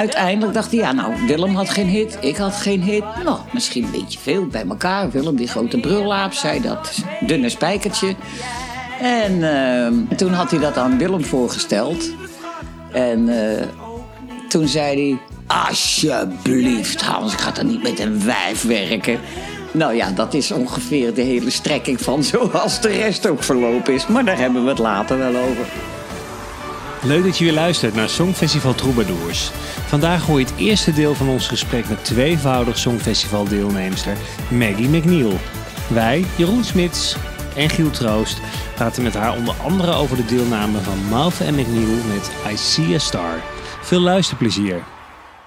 Uiteindelijk dacht hij, ja nou, Willem had geen hit, ik had geen hit. Nou, misschien een beetje veel bij elkaar. Willem, die grote brullaap, zei dat dunne spijkertje. En uh, toen had hij dat aan Willem voorgesteld. En uh, toen zei hij, alsjeblieft Hans, ik ga er niet met een wijf werken. Nou ja, dat is ongeveer de hele strekking van zoals de rest ook verlopen is. Maar daar hebben we het later wel over. Leuk dat je weer luistert naar Songfestival Troubadours. Vandaag hoor je het eerste deel van ons gesprek met tweevoudig Songfestival deelnemster Maggie McNeil. Wij, Jeroen Smits en Giel Troost, praten met haar onder andere over de deelname van Malve en McNeil met I See a Star. Veel luisterplezier.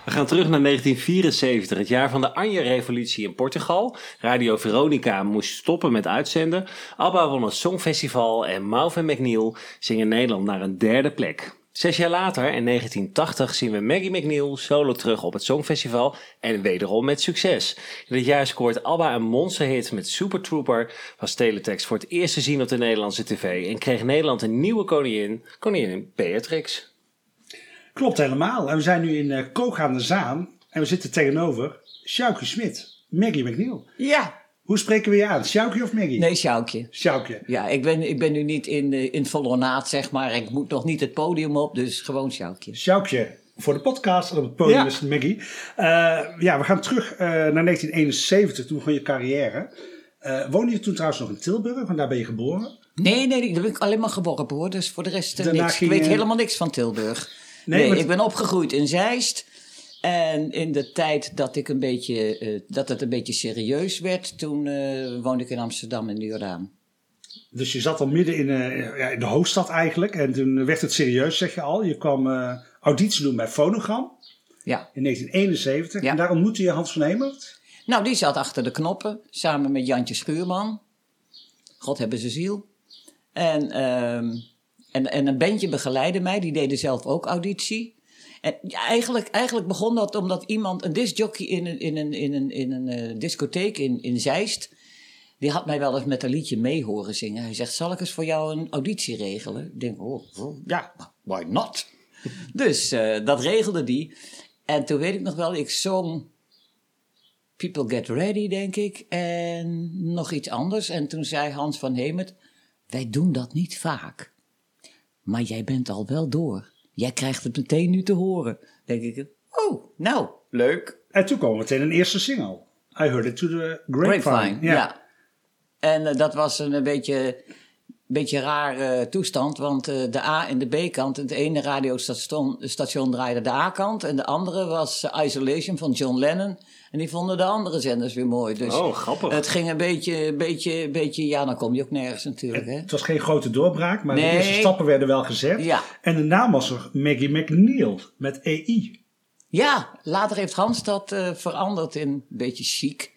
We gaan terug naar 1974, het jaar van de Anje-revolutie in Portugal. Radio Veronica moest stoppen met uitzenden. ABBA won het Songfestival en Malve en McNeil zingen Nederland naar een derde plek. Zes jaar later, in 1980, zien we Maggie McNeil solo terug op het Songfestival en wederom met succes. In dit jaar scoort ABBA een monsterhit met Super Trooper, was teletext voor het eerst te zien op de Nederlandse tv en kreeg Nederland een nieuwe koningin, koningin Beatrix. Klopt helemaal. En we zijn nu in uh, Koog aan de Zaan en we zitten tegenover Sjoukje Smit, Maggie McNeil. Ja. Hoe spreken we je aan? Sjoukje of Maggie? Nee, Sjoukje. Sjoukje. Ja, ik ben, ik ben nu niet in, uh, in volle ornaat, zeg maar. Ik moet nog niet het podium op, dus gewoon Sjoukje. Sjoukje. Voor de podcast en op het podium ja. is Maggie. Uh, ja, we gaan terug naar 1971, toen begon je carrière. woonde je toen trouwens nog in Tilburg, want daar ben je geboren? Nee, nee, daar ben ik alleen maar geboren hoor. Dus voor de rest niks. Ik weet helemaal niks van Tilburg. Nee, nee ik ben opgegroeid in Zeist. En in de tijd dat, ik een beetje, uh, dat het een beetje serieus werd, toen uh, woonde ik in Amsterdam in de Jordaan. Dus je zat al midden in, uh, ja, in, de hoofdstad eigenlijk. En toen werd het serieus, zeg je al. Je kwam auditie doen bij Phonogram. Ja. In 1971. Ja. En daar ontmoette je Hans van Hemert. Nou, die zat achter de knoppen. Samen met Jantje Schuurman. God hebben ze ziel. En... en, en een bandje begeleidde mij, die deden zelf ook auditie. En ja, eigenlijk, eigenlijk begon dat omdat iemand, een discjockey in een, in een, in een, in een uh, discotheek in, in Zeist, die had mij wel eens met een liedje mee horen zingen. Hij zegt, zal ik eens voor jou een auditie regelen? Ik denk, oh, oh ja, why not? dus uh, dat regelde die. En toen weet ik nog wel, ik zong People Get Ready, denk ik, en nog iets anders. En toen zei Hans van Hemert, wij doen dat niet vaak. Maar jij bent al wel door. Jij krijgt het meteen nu te horen. Denk ik, oh, nou, leuk. En toen kwam meteen een eerste single. I heard it to the grapevine. grapevine ja. ja. En uh, dat was een, een beetje, beetje rare uh, toestand, want uh, de A- en de B-kant, het ene radiostation station draaide de A-kant en de andere was Isolation van John Lennon. En die vonden de andere zenders weer mooi. Dus oh, grappig. Het ging een beetje, beetje, beetje, ja, dan kom je ook nergens natuurlijk. Hè? Het was geen grote doorbraak, maar nee. de eerste stappen werden wel gezet. Ja. En de naam was er Maggie McNeil met EI. Ja, later heeft Hans dat uh, veranderd in een beetje chic.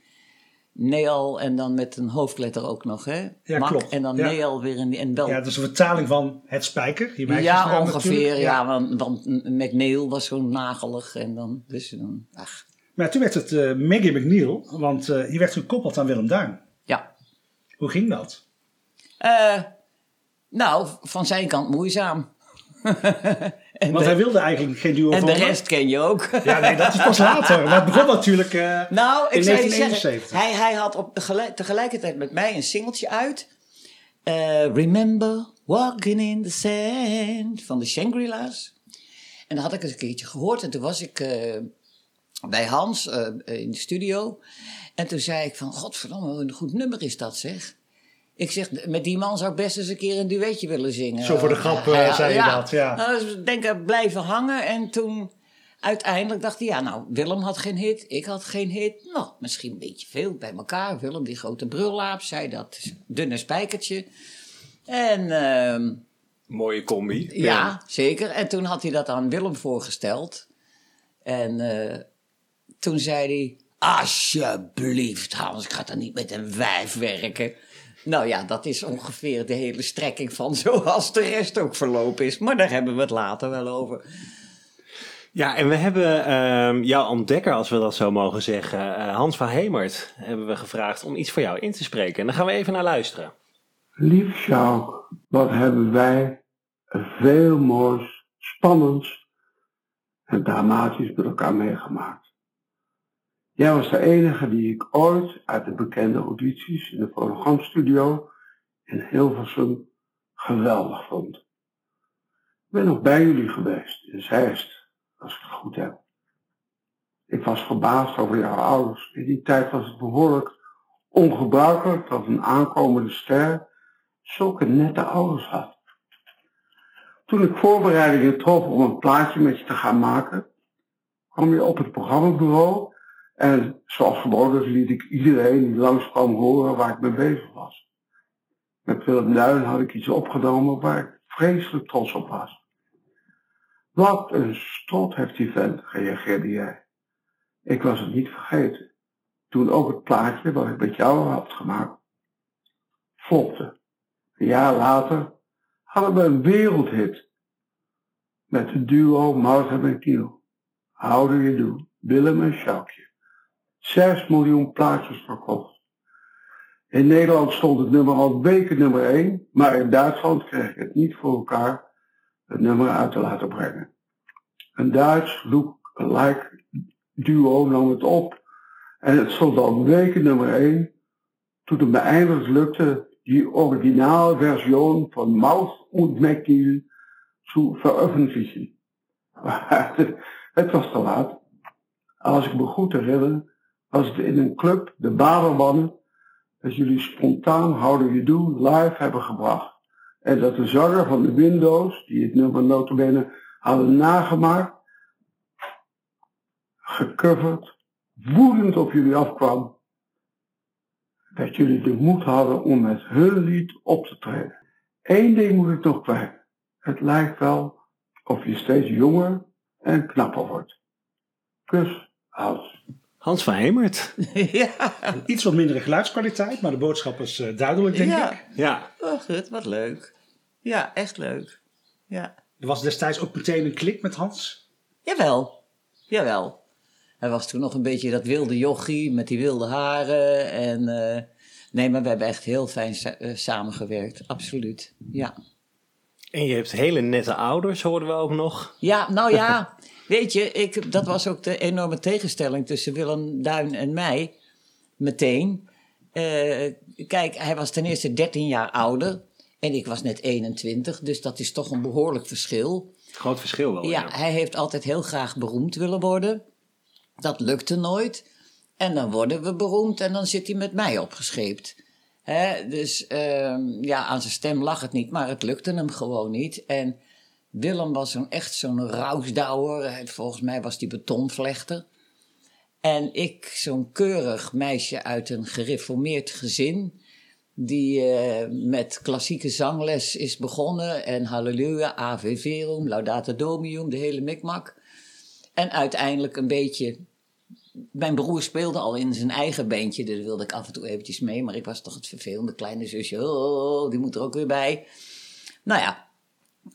Neal en dan met een hoofdletter ook nog, hè? Ja, klopt. En dan ja. Neal weer in en wel. Ja, dat is een vertaling van het spijker. Je ja, ongeveer. Ja, ja want, want McNeil was zo nagelig en dan, dus dan, ach. Maar toen werd het uh, Maggie McNeil, want uh, je werd gekoppeld aan Willem Duin. Ja. Hoe ging dat? Uh, nou, van zijn kant moeizaam. en Want de, hij wilde eigenlijk geen duo En de rest ken je ook. ja, nee, dat is pas later. Maar het begon natuurlijk uh, nou, ik in zou 1971. Zeggen, hij, hij had op, gelijk, tegelijkertijd met mij een singeltje uit. Uh, Remember Walking in the Sand van de Shangri-La's. En dat had ik eens een keertje gehoord. En toen was ik bij Hans uh, in de studio. En toen zei ik van, godverdomme, een goed nummer is dat zeg. Ik zeg, met die man zou ik best eens een keer een duetje willen zingen. Zo voor de grap uh, zei ja, je dat, ja. Nou, dus ik denk ik blijven hangen. En toen uiteindelijk dacht hij, ja nou, Willem had geen hit, ik had geen hit. Nou, misschien een beetje veel bij elkaar. Willem, die grote brullaap, zei dat dunne spijkertje. En... Uh, Mooie combi. Ja, ja, zeker. En toen had hij dat aan Willem voorgesteld. En uh, toen zei hij, alsjeblieft Hans, ik ga er niet met een wijf werken. Nou ja, dat is ongeveer de hele strekking van zoals de rest ook verlopen is. Maar daar hebben we het later wel over. Ja, en we hebben uh, jouw ontdekker, als we dat zo mogen zeggen, uh, Hans van Hemert, hebben we gevraagd om iets voor jou in te spreken. En daar gaan we even naar luisteren. Lief Sjouk, wat hebben wij veel moois, spannends en dramatisch met elkaar meegemaakt. Jij was de enige die ik ooit uit de bekende audities in de fonogramstudio in Hilversum geweldig vond. Ik ben nog bij jullie geweest in Zeist, als ik het goed heb. Ik was verbaasd over jouw ouders. In die tijd was het behoorlijk ongebruikelijk dat een aankomende ster zulke nette ouders had. Toen ik voorbereidingen trof om een plaatje met je te gaan maken, kwam je op het programmabureau en zoals gewoonlijk liet ik iedereen die langskwam horen waar ik mee bezig was. Met Willem Duin had ik iets opgenomen waar ik vreselijk trots op was. Wat een strot heeft die vent, reageerde jij. Ik was het niet vergeten. Toen ook het plaatje wat ik met jou had gemaakt, flopte. Een jaar later hadden we een wereldhit met het duo Martha en Kiel. How do you do? Willem en Sjoukje. Zes miljoen plaatjes verkocht. In Nederland stond het nummer al weken nummer 1, maar in Duitsland kreeg ik het niet voor elkaar het nummer uit te laten brengen. Een Duits look-alike duo nam het op en het stond al weken nummer 1 toen het me eindelijk lukte die Originalversion von Maus und McGill zu veröffentlichen. het was te laat. Als ik me goed herinner, was het in een club, de Badermannen, dat jullie spontaan How Do You Do live hebben gebracht. En dat de zanger van de Windows, die het nummer notabene hadden nagemaakt, gecoverd, woedend op jullie afkwam dat jullie de moed hadden om met hun lied op te treden. Eén ding moet ik nog kwijt. Het lijkt wel of je steeds jonger en knapper wordt. Kus, Hans. Hans van Hemert. ja. Iets wat mindere geluidskwaliteit, maar de boodschap is uh, duidelijk, denk ja. ik. Ja. Oh, goed, wat leuk. Ja, echt leuk. Ja. Er was destijds ook meteen een klik met Hans. Jawel, jawel. Hij was toen nog een beetje dat wilde jochie met die wilde haren. En, uh, nee, maar we hebben echt heel fijn sa uh, samengewerkt. Absoluut, ja. En je hebt hele nette ouders, hoorden we ook nog. Ja, nou ja, weet je, ik, dat was ook de enorme tegenstelling tussen Willem Duin en mij. Meteen. Uh, kijk, hij was ten eerste 13 jaar ouder. En ik was net 21, dus dat is toch een behoorlijk verschil. Groot verschil wel. Ja, ja, hij heeft altijd heel graag beroemd willen worden. Dat lukte nooit. En dan worden we beroemd en dan zit hij met mij opgescheept. Hè? Dus uh, ja, aan zijn stem lag het niet, maar het lukte hem gewoon niet. En Willem was zo'n echt zo'n rousdouwer. Volgens mij was hij betonvlechter. En ik, zo'n keurig meisje uit een gereformeerd gezin die uh, met klassieke zangles is begonnen. En halleluja, ave verum, laudate domium, de hele mikmak. En uiteindelijk een beetje... Mijn broer speelde al in zijn eigen bandje, daar wilde ik af en toe eventjes mee. Maar ik was toch het vervelende kleine zusje, oh, die moet er ook weer bij. Nou ja,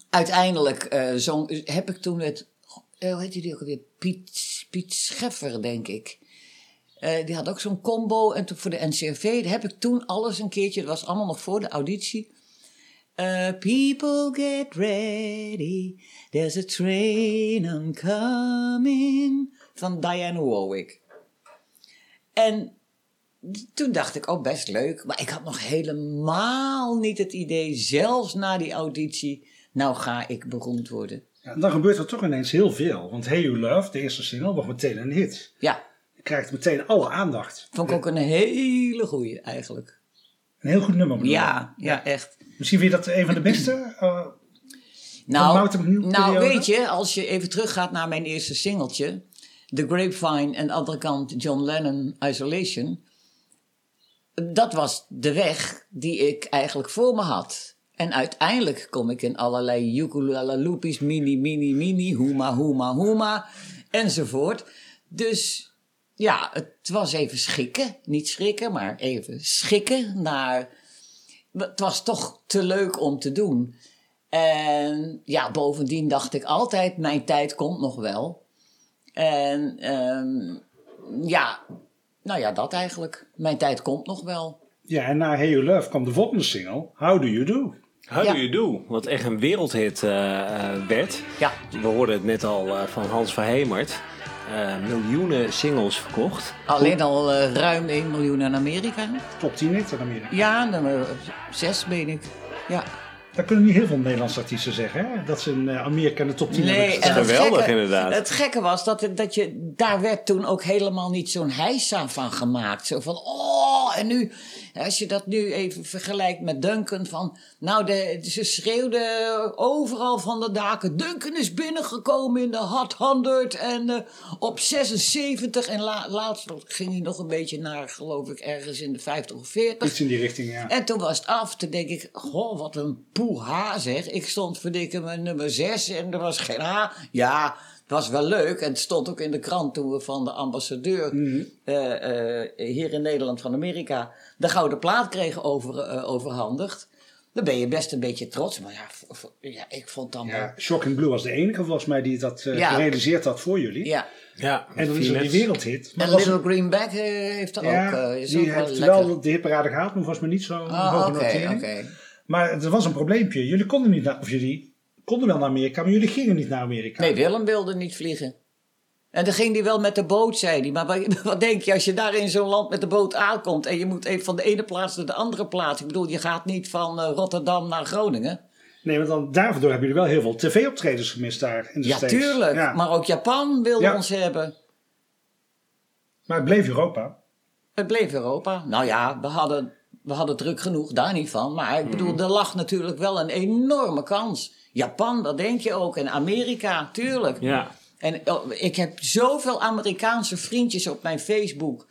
uiteindelijk uh, heb ik toen het... Uh, hoe heet die ook alweer? Piet, Piet Scheffer, denk ik. Uh, die had ook zo'n combo. En toen voor de NCRV heb ik toen alles een keertje. Dat was allemaal nog voor de auditie. People get ready. There's a train coming. Van Diane Warwick. En toen dacht ik, oh best leuk. Maar ik had nog helemaal niet het idee, zelfs na die auditie. Nou ga ik beroemd worden. Ja, dan gebeurt er toch ineens heel veel. Want Hey You Love, de eerste single, wordt meteen een hit. Ja. Je krijgt meteen alle aandacht. Vond ik ook een hele goeie eigenlijk. Een heel goed nummer. bedoel Ja, ja, echt. Misschien vind je dat een van de beste? Uh, nou, nou weet je, als je even teruggaat naar mijn eerste singeltje. The Grapevine en de andere kant John Lennon Isolation. Dat was de weg die ik eigenlijk voor me had. En uiteindelijk kom ik in allerlei ukulele mini, mini, mini, hoema, hoema, hoema, enzovoort. Dus ja, het was even schikken. Niet schrikken, maar even schikken naar... Het was toch te leuk om te doen. En ja, bovendien dacht ik altijd, mijn tijd komt nog wel. En ehm, ja, nou ja, dat eigenlijk. Mijn tijd komt nog wel. Ja, en na Hey You Love kwam de volgende single, How Do You Do? How Ja. Do You Do? Wat echt een wereldhit eh, eh, werd. Ja, We hoorden het net al eh, van Hans Verhemert. Eh, miljoenen singles verkocht. alleen al eh, ruim 1 miljoen in Amerika. Top 10 hit in Amerika. Ja, nummer 6 ben ik. Ja. Dat kunnen niet heel veel Nederlandse artiesten zeggen, hè? Dat ze in eh, Amerika in de top 10 hebben Nee, en gestaan. Geweldig, gekke, inderdaad. Het gekke was dat, dat je, daar werd toen ook helemaal niet zo'n heisa van gemaakt. Zo van, oh, en nu, als je dat nu even vergelijkt met Duncan, van, nou, de, ze schreeuwden overal van de daken, Duncan is binnengekomen in de Hot 100 en eh, op 76 en la, laatst ging hij nog een beetje naar, geloof ik, ergens in de 50 of 40. Iets in die richting, ja. En toen was het af. Toen denk ik, goh, wat een poeha zeg. Ik stond verdikken mijn nummer 6 en er was geen H. Ja, was wel leuk. En het stond ook in de krant toen we van de ambassadeur eh, eh, hier in Nederland van Amerika de gouden plaat kregen over, eh, overhandigd. Dan ben je best een beetje trots. Maar ja, ja ik vond dan wel... Ja, Shocking Blue was de enige volgens mij die dat eh, Ja. gerealiseerd had voor jullie. Ja, Ja, En dan is die wereldhit. Maar en Little Greenback eh, heeft er ja, ook... eh, is die ook wel heeft lekker. wel de hitparade gehaald, maar volgens mij niet zo'n Ah, hoge oké, notering. oké. Maar er was een probleempje. Jullie konden niet naar, of jullie konden wel naar Amerika, maar jullie gingen niet naar Amerika. Nee, Willem wilde niet vliegen. En dan ging hij wel met de boot, zei hij. Maar wat, denk je als je daar in zo'n land met de boot aankomt... en je moet even van de ene plaats naar de andere plaats... Ik bedoel, je gaat niet van eh, Rotterdam naar Groningen. Nee, want dan, daardoor hebben jullie wel heel veel tv-optredens gemist daar in de Ja, States. tuurlijk. Ja. Maar ook Japan wilde Ja. ons hebben. Maar het bleef Europa. Het bleef Europa. Nou ja, we hadden, we hadden druk genoeg, daar niet van. Maar ik bedoel, er lag natuurlijk wel een enorme kans. Japan, dat denk je ook. En Amerika, tuurlijk. Ja. En oh, ik heb zoveel Amerikaanse vriendjes op mijn Facebook.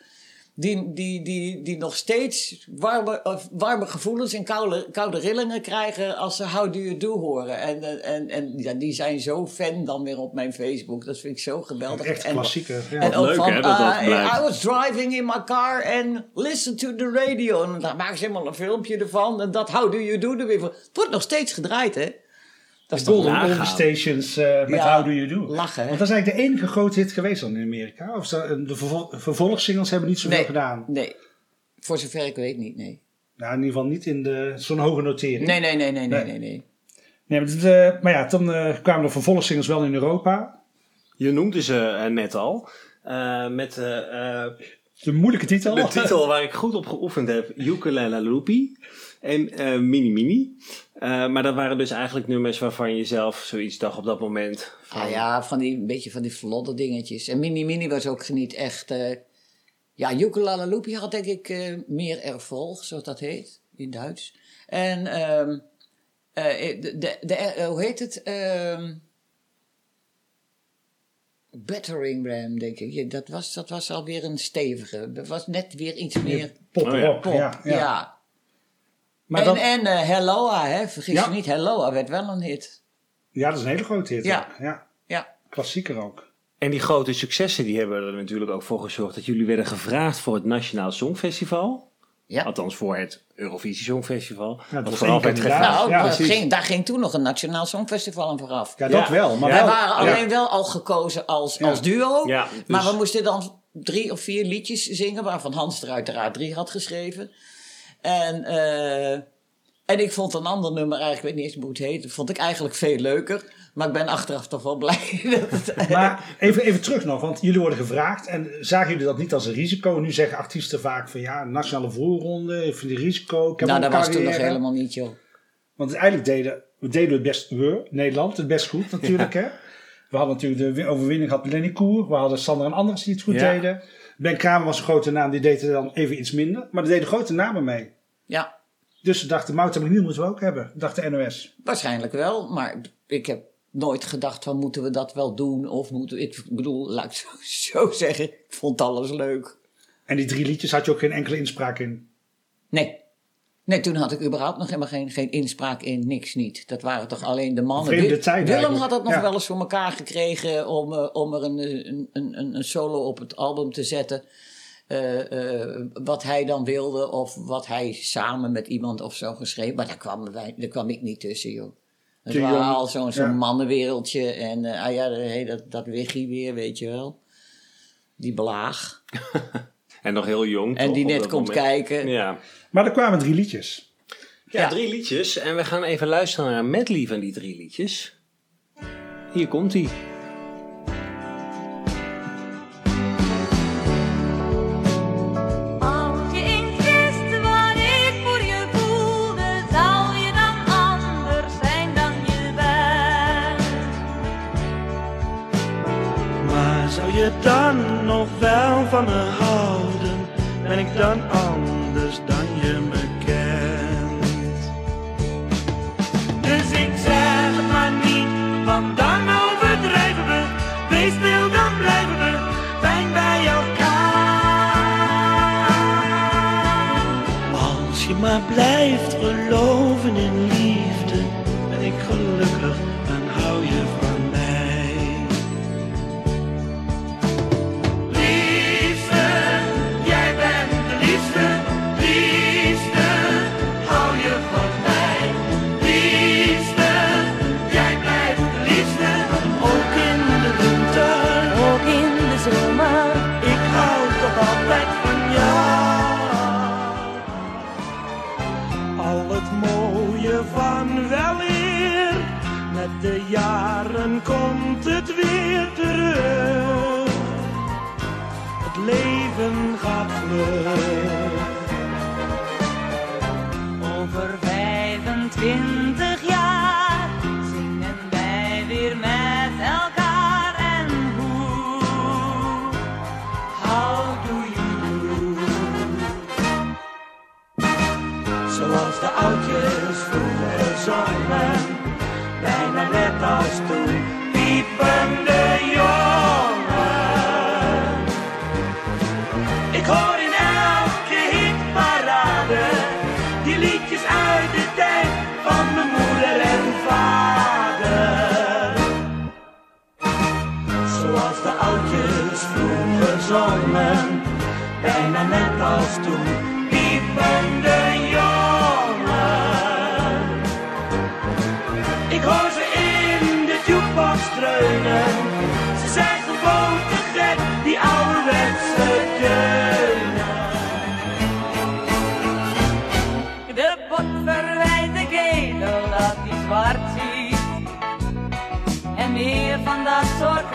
Die, die, die, die nog steeds warme, of warme gevoelens en koude, koude rillingen krijgen als ze How Do You Do horen. En, eh, en, en ja, die zijn zo fan dan weer op mijn Facebook. Dat vind ik zo geweldig. Echt en, klassieker. Ja. en ook leuk, van, hè, dat dat uh, blijft. I was driving in my car and listen to the radio. En daar maken ze helemaal een filmpje ervan. En dat How Do You Do er weer van. Het wordt nog steeds gedraaid, hè? Dat is toch Golden Stations eh, met Ja, How Do You Do. lachen, hè? Want dat is eigenlijk de enige grote hit geweest dan in Amerika. Of ze- de vervol- vervolgssingles hebben niet zoveel nee, gedaan. Nee, voor zover ik weet niet, nee. Nou, in ieder geval niet in de- zo'n hoge notering. Nee, nee, nee, nee, nee, Nee. nee. nee. Nee, maar, dit, eh, maar ja, toen eh, kwamen de vervolgssingles wel in Europa. Je noemde ze eh, net al. Eh, met eh, eh, De moeilijke titel. de titel waar ik goed op geoefend heb. Ukulele Loopy. En eh, Mini Mini. Eh, maar dat waren dus eigenlijk nummers waarvan je zelf zoiets dacht op dat moment. Van, Ah ja, van die, een beetje van die vlotte dingetjes. En Mini Mini was ook niet echt... eh ja, Ukulele Loopy had denk ik eh, meer ervolg, zoals dat heet, in Duits. En ehm eh, de, de, de, hoe heet het? Ehm Battering Ram, denk ik. Ja, dat, was, dat was alweer een stevige. Dat was net weer iets meer Pop Oh ja. pop. ja. Ja. ja. Maar en dan, en eh, Helloa, hè? vergis Ja. je niet, Helloa werd wel een hit. ja, dat is een hele grote hit. Ja. ja. Ja. Klassieker ook. En die grote successen die hebben er natuurlijk ook voor gezorgd dat jullie werden gevraagd voor het Nationaal Songfestival. Ja. Althans voor het Eurovisie Songfestival. Ja, dat was werd. Nou, Ja, ging, daar ging toen nog een Nationaal Songfestival aan vooraf. Ja, dat Ja. wel. Maar Ja. Wij wel, waren ja. alleen wel al gekozen als, Ja. als duo. Ja, Maar dus- we moesten dan drie of vier liedjes zingen, waarvan Hans er uiteraard drie had geschreven. En, eh, en ik vond een ander nummer, eigenlijk ik weet niet eens hoe het heet, vond ik eigenlijk veel leuker. Maar ik ben achteraf toch wel blij. dat het- Maar even, even terug nog, want jullie worden gevraagd. En zagen jullie dat niet als een risico? Nu zeggen artiesten vaak van ja, nationale voorronde, ik vind die risico. Ik heb nou, dat een was toen nog helemaal niet, joh. Want eigenlijk deden we deden het best, we, Nederland, het best goed natuurlijk. Hè? We hadden natuurlijk de wi- overwinning gehad met Lenny Koer. We hadden Sander en Anders die het goed Ja. deden. Ben Kramer was een grote naam, die deed er dan even iets minder. Maar er deden grote namen mee. Ja, Dus ze dachten, Mout en McNeil moeten we ook hebben, dacht de NOS. waarschijnlijk wel. Maar ik heb nooit gedacht van moeten we dat wel doen? Of moeten we, ik bedoel, laat ik zo, zo zeggen, ik vond alles leuk. En die drie liedjes had je ook geen enkele inspraak in. Nee. Nee, toen had ik überhaupt nog helemaal geen, geen inspraak in, niks niet. Dat waren toch alleen de mannen. Vreemde tijd Willem eigenlijk. had het nog Ja. wel eens voor elkaar gekregen om, eh, om er een, een, een, een, solo op het album te zetten. Eh, eh, wat hij dan wilde of wat hij samen met iemand of zo geschreven. Maar daar kwam, wij, daar kwam ik niet tussen, joh. Het was al zo'n zo'n Ja. mannenwereldje. En eh, ah ja, hey, dat, dat wiggie weer, weet je wel. Die belaag. En nog heel jong. En toch, die net dat komt moment. kijken. Ja. Maar er kwamen drie liedjes. ja, Ja. drie liedjes. En we gaan even luisteren naar een medley van die drie liedjes. Hier komt hij. Als je eens wist wat ik voor je voelde, zou je dan anders zijn dan je bent. Maar zou je dan nog wel van me houden? Ben ik dan anders niet, de jaren komt het weer terug. Het leven gaat vlug. over 25 jaar zingen wij weer met elkaar. En hoe, how do you? Zoals de oudjes vroeger zongen, Zoals de oudjes vroeger zongen, bijna net als toen,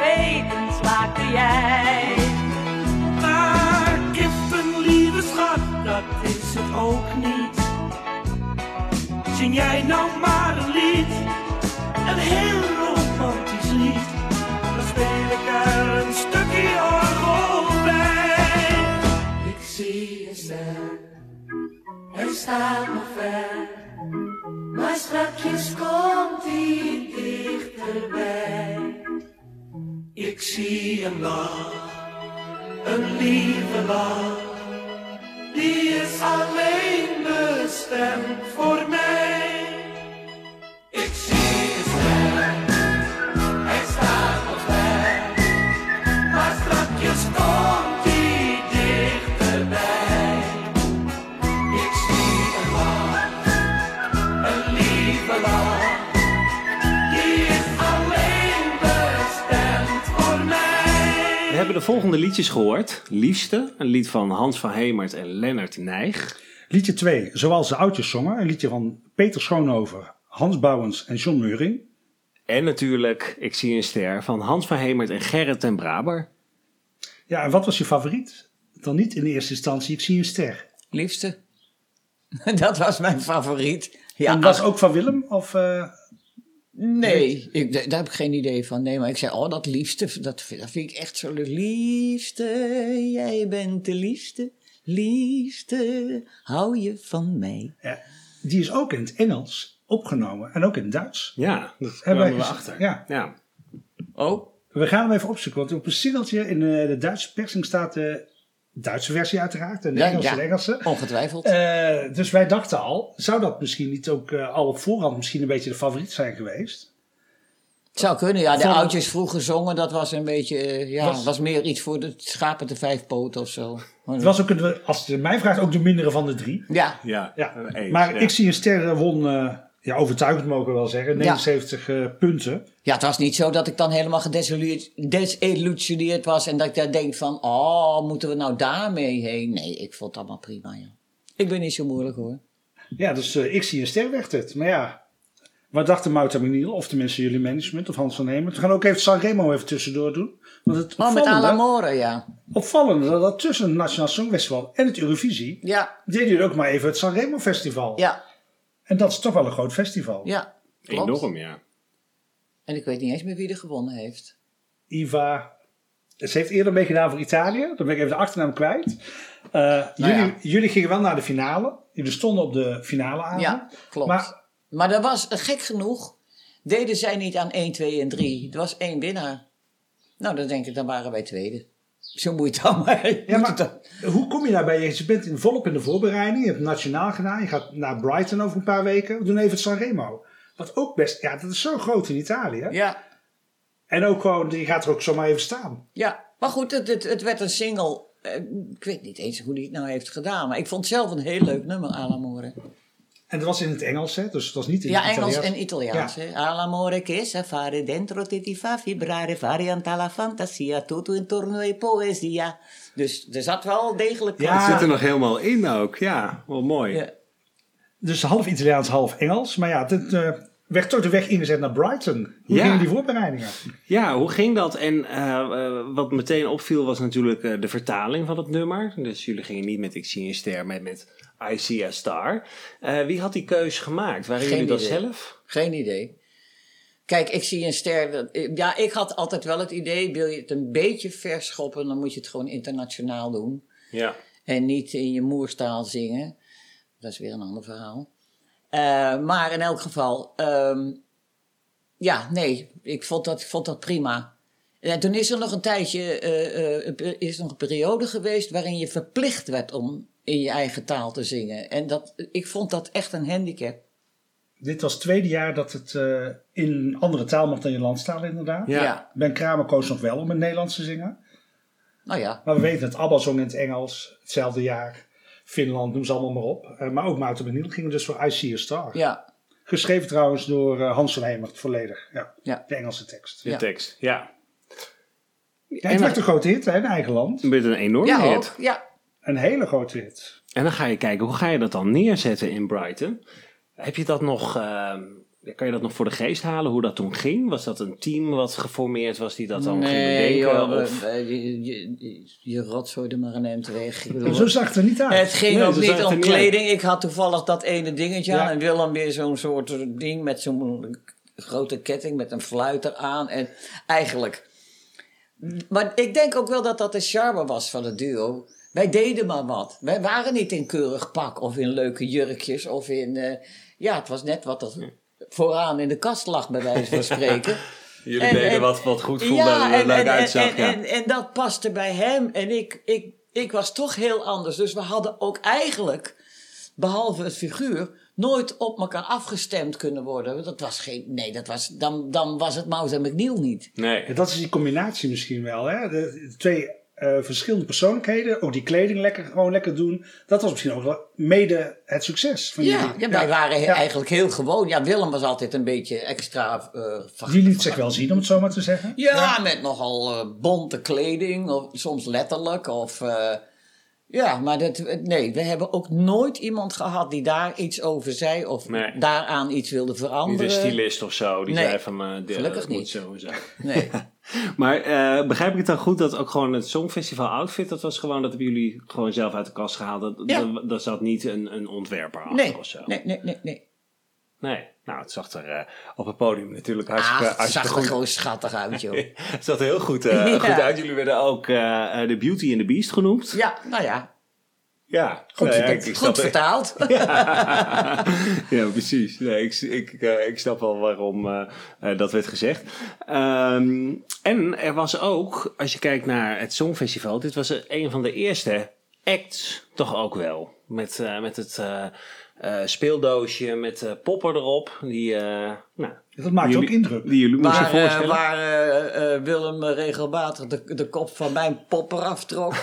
kreten slaakte jij. Maar kippen, lieve schat, dat is het ook niet. Zing jij nou maar een lied, een heel romantisch lied. Dan speel ik er een stukje orgel bij. Ik zie een ster, hij staat nog ver. Maar strakjes komt hij dichterbij. Ik zie een lach een lieve lach, die is alleen bestemd voor mij. Hebben de volgende liedjes gehoord. Liefste, een lied van Hans van Hemert en Lennart Nijg. Liedje 2, zoals de oudjes zongen. Een liedje van Peter Schoonhoven, Hans Bouwens en John Meuring. En natuurlijk Ik zie een ster van Hans van Hemert en Gerrit ten Braber. Ja, en wat was je favoriet? Dan niet in de eerste instantie, ik zie een ster. Liefste. Dat was mijn favoriet. Ja, en was ach, ook van Willem? Of, eh, nee, ik, daar heb ik geen idee van. Nee, maar ik zei, oh, dat liefste, dat, vind- dat vind ik echt zo leuk. Liefste, jij bent de liefste. Liefste, hou je van mij. ja, die is ook in het Engels opgenomen en ook in het Duits. Ja, dat Hebben we wij- achter. ja. ja. Oh, We gaan hem even opzoeken, want op een singeltje in eh, de Duitse persing staat de Duitse versie uiteraard en de Engelse ja. Engelse. ongetwijfeld. Eh, dus wij dachten al, zou dat misschien niet ook eh, al op voorhand misschien een beetje de favoriet zijn geweest? Het zou kunnen, ja. De Van- oudjes vroeger zongen, dat was een beetje, eh, ja, Was- was, meer iets voor de schapen te vijf poten of zo. Het was ook, een, als je mij vraagt, ook de mindere van de drie. Ja, Ja, Ja. eens, maar ja. ik zie een ster won, eh, ja, overtuigend mogen we wel zeggen. 79 eh, punten. Ja, het was niet zo dat ik dan helemaal gedesillusioneerd desillusioneerd was en dat ik daar denk van, oh, moeten we nou daarmee heen? Nee, ik vond het allemaal prima, ja. Ik ben niet zo moeilijk hoor. Ja, dus eh, ik zie een ster werd het. Maar ja, wat dachten Mouta Meniel, of tenminste jullie management, of Hans van Hemen? We gaan ook even Sanremo even tussendoor doen. Want het Oh, met opvallende, Alamore, ja. opvallende dat, dat tussen het Nationaal Songfestival en het Eurovisie... Ja, deden jullie ook maar even het Sanremo Festival. ja, En dat is toch wel een groot festival. ja. Klopt. Enorm, ja. En ik weet niet eens meer wie er gewonnen heeft. Iva. Ze heeft eerder meegedaan voor Italië. Dan ben ik even de achternaam kwijt. Eh, Nou jullie, ja. jullie gingen wel naar de finale. Jullie stonden op de finale aan. Ja, klopt. Maar, Maar dat was eh, gek genoeg. Deden zij niet aan 1, 2 en 3. Er was één winnaar. Nou, dan denk ik, dan waren wij tweede. Zo moet je het maar. Ja, het maar hoe kom je daarbij? Je bent in, volop in de voorbereiding. Je hebt het nationaal gedaan. Je gaat naar Brighton over een paar weken. We doen even het Sanremo. Wat ook best... Ja, dat is zo groot in Italië. Ja, En ook gewoon... Je gaat er ook zomaar even staan. ja. Maar goed, het, het, het werd een single. Eh, Ik weet niet eens hoe hij het nou heeft gedaan. Maar ik vond het zelf een heel leuk nummer, Alamore. En dat was in het Engels, hè? Dus het was niet in Ja, het Engels Italiaans. en Italiaans. hè. Alamore che sa fare dentro te ti fa vibrare, variante la fantasia, tutto intorno è poesia. Dus er zat wel degelijk... Ja. Het zit er nog helemaal in ook. Ja, wel mooi. Ja. Dus half Italiaans, half Engels. Maar ja, het eh, werd toch de weg ingezet naar Brighton. Hoe Ja. gingen die voorbereidingen? Ja, hoe ging dat? En eh, eh, wat meteen opviel was natuurlijk eh, de vertaling van het nummer. Dus jullie gingen niet met Ik zie een ster, maar met I see a star. Eh, wie had die keus gemaakt? Waren Geen jullie dat idee. zelf? Geen idee. Kijk, ik zie een ster. Ja, ik had altijd wel het idee: wil je het een beetje verschoppen, dan moet je het gewoon internationaal doen. Ja. En niet in je moerstaal zingen. Dat is weer een ander verhaal. Eh, maar in elk geval, ehm, ja, nee, ik vond dat, ik vond dat prima. En toen is er nog een tijdje, een pe- is er nog een periode geweest waarin je verplicht werd om in je eigen taal te zingen. En dat, ik vond dat echt een handicap. Dit was het tweede jaar dat het eh, in een andere taal mocht dan je landstaal inderdaad. Ja. ja. Ben Kramer koos nog wel om in het Nederlands te zingen. Nou ja, Maar we weten dat ABBA zong in het Engels hetzelfde jaar. Finland, noem ze allemaal maar op. Eh, maar ook Beniel gingen dus voor I See a Star. ja, Geschreven trouwens door eh, Hans van Hemert, volledig. Ja, Ja. De Engelse tekst. De Ja. tekst, ja. Ja, het werd een grote hit hè, in eigen land. Met een enorme ja, hit. ook, ja. Een hele grote hit. En dan ga je kijken, hoe ga je dat dan neerzetten in Brighton? Heb je dat nog, eh, kan je dat nog voor de geest halen, hoe dat toen ging? Was dat een team wat geformeerd was die dat dan ging Nee, bedenken? joh, of? je, je, je rotzooide maar een end weg. Zo zag het er niet uit. het ging Nee, ook niet om niet kleding. Ik had toevallig dat ene dingetje Ja. aan. En Willem weer zo'n soort ding met zo'n grote ketting met een fluiter aan. En eigenlijk... Maar ik denk ook wel dat dat de charme was van het duo. Wij deden maar wat. Wij waren niet in keurig pak of in leuke jurkjes of in... eh, ja, het was net wat er vooraan in de kast lag, bij wijze van spreken. Jullie En- deden en- wat, wat goed voelde en er leuk uitzag. En, ja. en, en dat paste bij hem. En ik, ik, ik was toch heel anders. Dus we hadden ook eigenlijk, behalve het figuur, nooit op elkaar afgestemd kunnen worden. Dat was geen. Nee, dat was, dan, dan was het Mouse en McNeil niet. nee. Ja, dat is die combinatie misschien wel. Hè? De, de twee eh, verschillende persoonlijkheden. Ook die kleding lekker, gewoon lekker doen. Dat was misschien ook wel mede het succes van Ja, jullie. ja, wij waren he- Ja. eigenlijk heel gewoon. Ja, Willem was altijd een beetje extra. eh, va- Die liet zich wel zien, om het zo maar te zeggen. Ja, met nogal eh, bonte kleding, of soms letterlijk. Of, eh, ja, maar dat, nee, we hebben ook nooit iemand gehad die daar iets over zei of Nee. daaraan iets wilde Niet veranderen. een stylist of zo, die Nee, zei van, dit gelukkig moet niet. zo en zo. Nee. Maar eh, begrijp ik het dan goed dat ook gewoon het Songfestival outfit, dat was gewoon dat hebben jullie gewoon zelf uit de kast gehaald. Dat, Ja. dat, dat zat niet een, een ontwerper achter Nee, of zo. nee, nee, nee. nee. Nee. Nou, het zag er eh, op het podium natuurlijk hartstikke, Ah, het zag er gewoon schattig uit, joh. Het zag er heel goed, eh, Ja. goed uit. Jullie werden ook de Beauty and the Beast genoemd. Ja, nou ja, Ja, goed, Nou ja, goed, ik- ik goed snap- vertaald. ja, precies. Nee, ik, ik, eh, ik snap wel waarom eh, eh, dat werd gezegd. Ehm, en er was ook, als je kijkt naar het Songfestival, dit was een van de eerste acts, toch ook wel. Met, met het speeldoosje met poppen erop. Die, nou, Dat maakt jullie- ook indruk. Die jullie moesten Waar, eh, voorstellen. waar eh, eh, Willem regelmatig de, de kop van mijn pop eraf trok.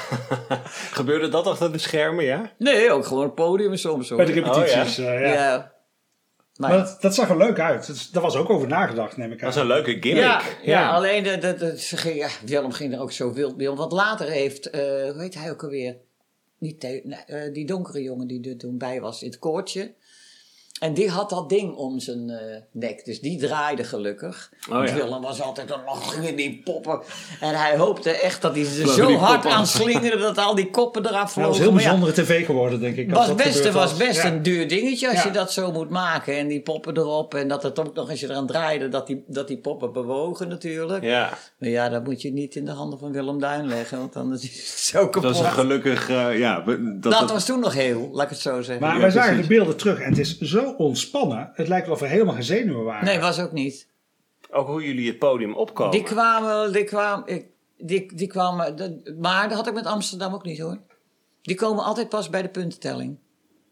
Gebeurde dat achter de schermen, ja? Nee, ook gewoon het podium soms hoor. Bij de repetities. Oh, ja. ja. Maar, Maar dat, dat zag er leuk uit. Dat, daar was ook over nagedacht, neem ik aan. Dat is een leuke gimmick. ja, ja, alleen de, de, de, ze ging, ja, Willem ging er ook zo wild mee om. Want later heeft, eh, hoe heet hij ook alweer? Niet die donkere jongen die er toen bij was in het koortje. En die had dat ding om zijn eh, nek. Dus die draaide gelukkig. Want ja. Willem was altijd een nog in die poppen. En hij hoopte echt dat hij ze Vlogen zo hard aan slingerde dat al die koppen eraf Ja, dat vlogen. was een heel ja, bijzondere tv geworden, denk ik. was dat best, was best Ja. een duur dingetje als Ja. je dat zo moet maken. En die poppen erop. En dat het ook nog als je eraan draaide, dat die, dat die poppen bewogen natuurlijk. Ja, Maar ja, dat moet je niet in de handen van Willem Duin leggen. Want dan is het zo kapot. dat is een gelukkig... eh, ja, we- dat, dat, dat- was toen nog heel, laat ik het zo zeggen. Maar Ja, wij zagen de beelden terug en het is zo ontspannen. Het lijkt wel of er helemaal geen zenuwen waren. nee, was ook niet. Ook hoe jullie het podium opkomen. Die kwamen, die kwamen, ik- die, die kwamen, dat- maar dat had ik met Amsterdam ook niet hoor. Die komen altijd pas bij de puntentelling.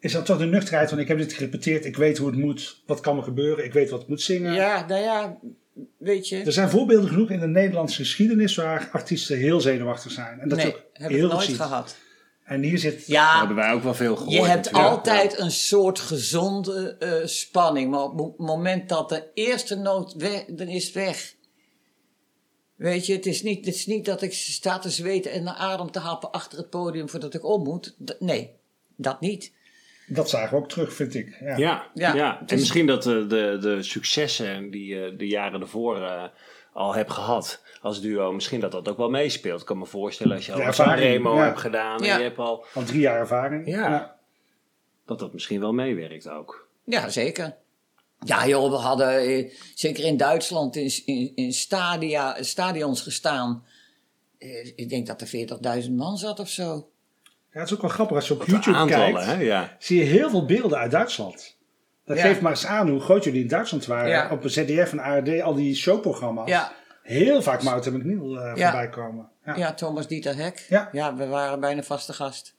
Is dat toch de nuchterheid van ik heb dit gerepeteerd, ik weet hoe het moet, wat kan er gebeuren, ik weet wat ik moet zingen. Ja, nou ja, weet je. Er zijn voorbeelden genoeg in de Nederlandse geschiedenis waar artiesten heel zenuwachtig zijn. En dat nee, ook heb ik heel goed nooit ziet. gehad. En hier zit... Dat Ja, hebben wij ook wel veel gehoord. Je hebt natuurlijk. altijd een soort gezonde eh, spanning. Maar op het moment dat de eerste noot weg, dan is het weg. Weet je, het is, niet, het is niet dat ik sta te zweten en naar adem te happen achter het podium voordat ik om moet. D- nee, dat niet. Dat zagen we ook terug, vind ik. Ja. Ja, ja. Ja, en dus- misschien dat de, de, de successen die je de jaren ervoor eh, al hebt gehad als duo, misschien dat dat ook wel meespeelt. Ik kan me voorstellen als je al een Remo ja. hebt gedaan Ja. en je hebt al... Al drie jaar ervaring. Ja. Dat dat misschien wel meewerkt ook. Ja, zeker. Ja, joh, we hadden eh, zeker in Duitsland in, in, in stadia, stadions gestaan. Eh, ik denk dat er 40.000 man zat of zo. Ja, het is ook wel grappig als je op De YouTube aantallen, kijkt. hè? Ja. zie je heel veel beelden uit Duitsland. Dat Ja. geeft maar eens aan hoe groot jullie in Duitsland waren. Ja. Op een ZDF en ARD, al die showprogramma's. Ja, Heel vaak Mout McNeil eh Ja. voorbij komen. Ja. ja Thomas Dieter Hek. Ja. we waren bijna vaste gast.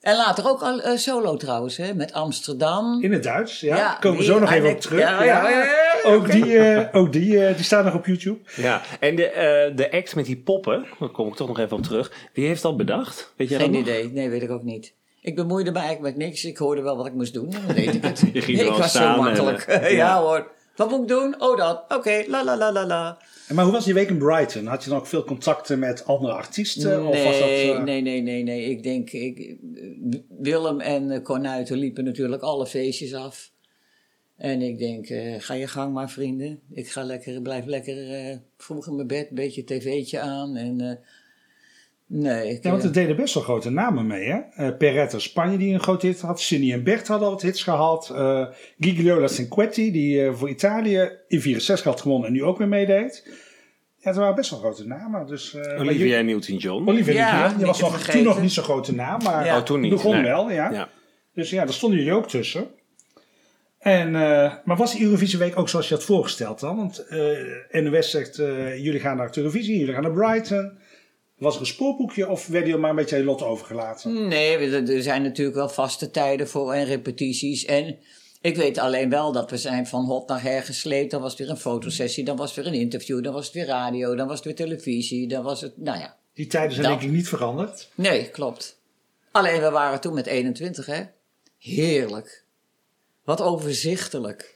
En later ook al eh, solo trouwens, hè, met Amsterdam. In het Duits, ja. Ja, Komen we zo nog even op terug. ja, ja, ja, ja, Ook, die, eh, ook die, eh, die staat nog op YouTube. ja. En de, eh, de act met die poppen, daar kom ik toch nog even op terug. Wie heeft dat bedacht? Weet jij Geen dat nog? idee, nee, weet ik ook niet. Ik bemoeide me eigenlijk met niks. Ik hoorde wel wat ik moest doen. en Dan deed ik het. Je ging ik gewoon was zo makkelijk. eh, ja. ja. hoor. Wat moet ik doen? Oh dat. Oké, la la la la la. Maar hoe was die week in Brighton? Had je dan ook veel contacten met andere artiesten? of was dat, Nee, eh, nee, nee, nee, nee. Ik denk, ik, Willem en eh, Cornuiten liepen natuurlijk alle feestjes af. En ik denk, eh, ga je gang maar vrienden. Ik ga lekker, blijf lekker eh, vroeg in mijn bed, een beetje tv'tje aan. En eh, nee, ik, Ja, want eh, er deden best wel grote namen mee, hè? Eh Perrette Spanje, die een grote hit had. Cindy en Bert hadden al wat hits gehad. Eh Gigliola Cinquetti, die eh, voor Italië in 64 had gewonnen en nu ook weer meedeed. Ja, het waren best wel grote namen. Dus, eh, Olivia jullie- Newton-John. Olivia Ja, Newton-John, die was nog, vergeten. toen nog niet zo'n grote naam, maar Ja. Oh, toen niet. begon nee. wel, ja. Ja. Dus ja, daar stonden jullie ook tussen. En, eh, maar was die Eurovisieweek ook zoals je had voorgesteld dan? Want eh NOS zegt, eh, jullie gaan naar Eurovisie, jullie gaan naar Brighton. Was er een spoorboekje of werden jullie maar een beetje je lot overgelaten? Nee, er zijn natuurlijk wel vaste tijden voor en repetities. En ik weet alleen wel dat we zijn van hot naar her gesleept. Dan was het weer een fotosessie, dan was het weer een interview, dan was het weer radio, dan was het weer televisie. Dan was het, nou ja, Die tijden zijn Dat. denk ik niet veranderd. nee, klopt. Alleen we waren toen met 21, hè. Heerlijk. Wat overzichtelijk.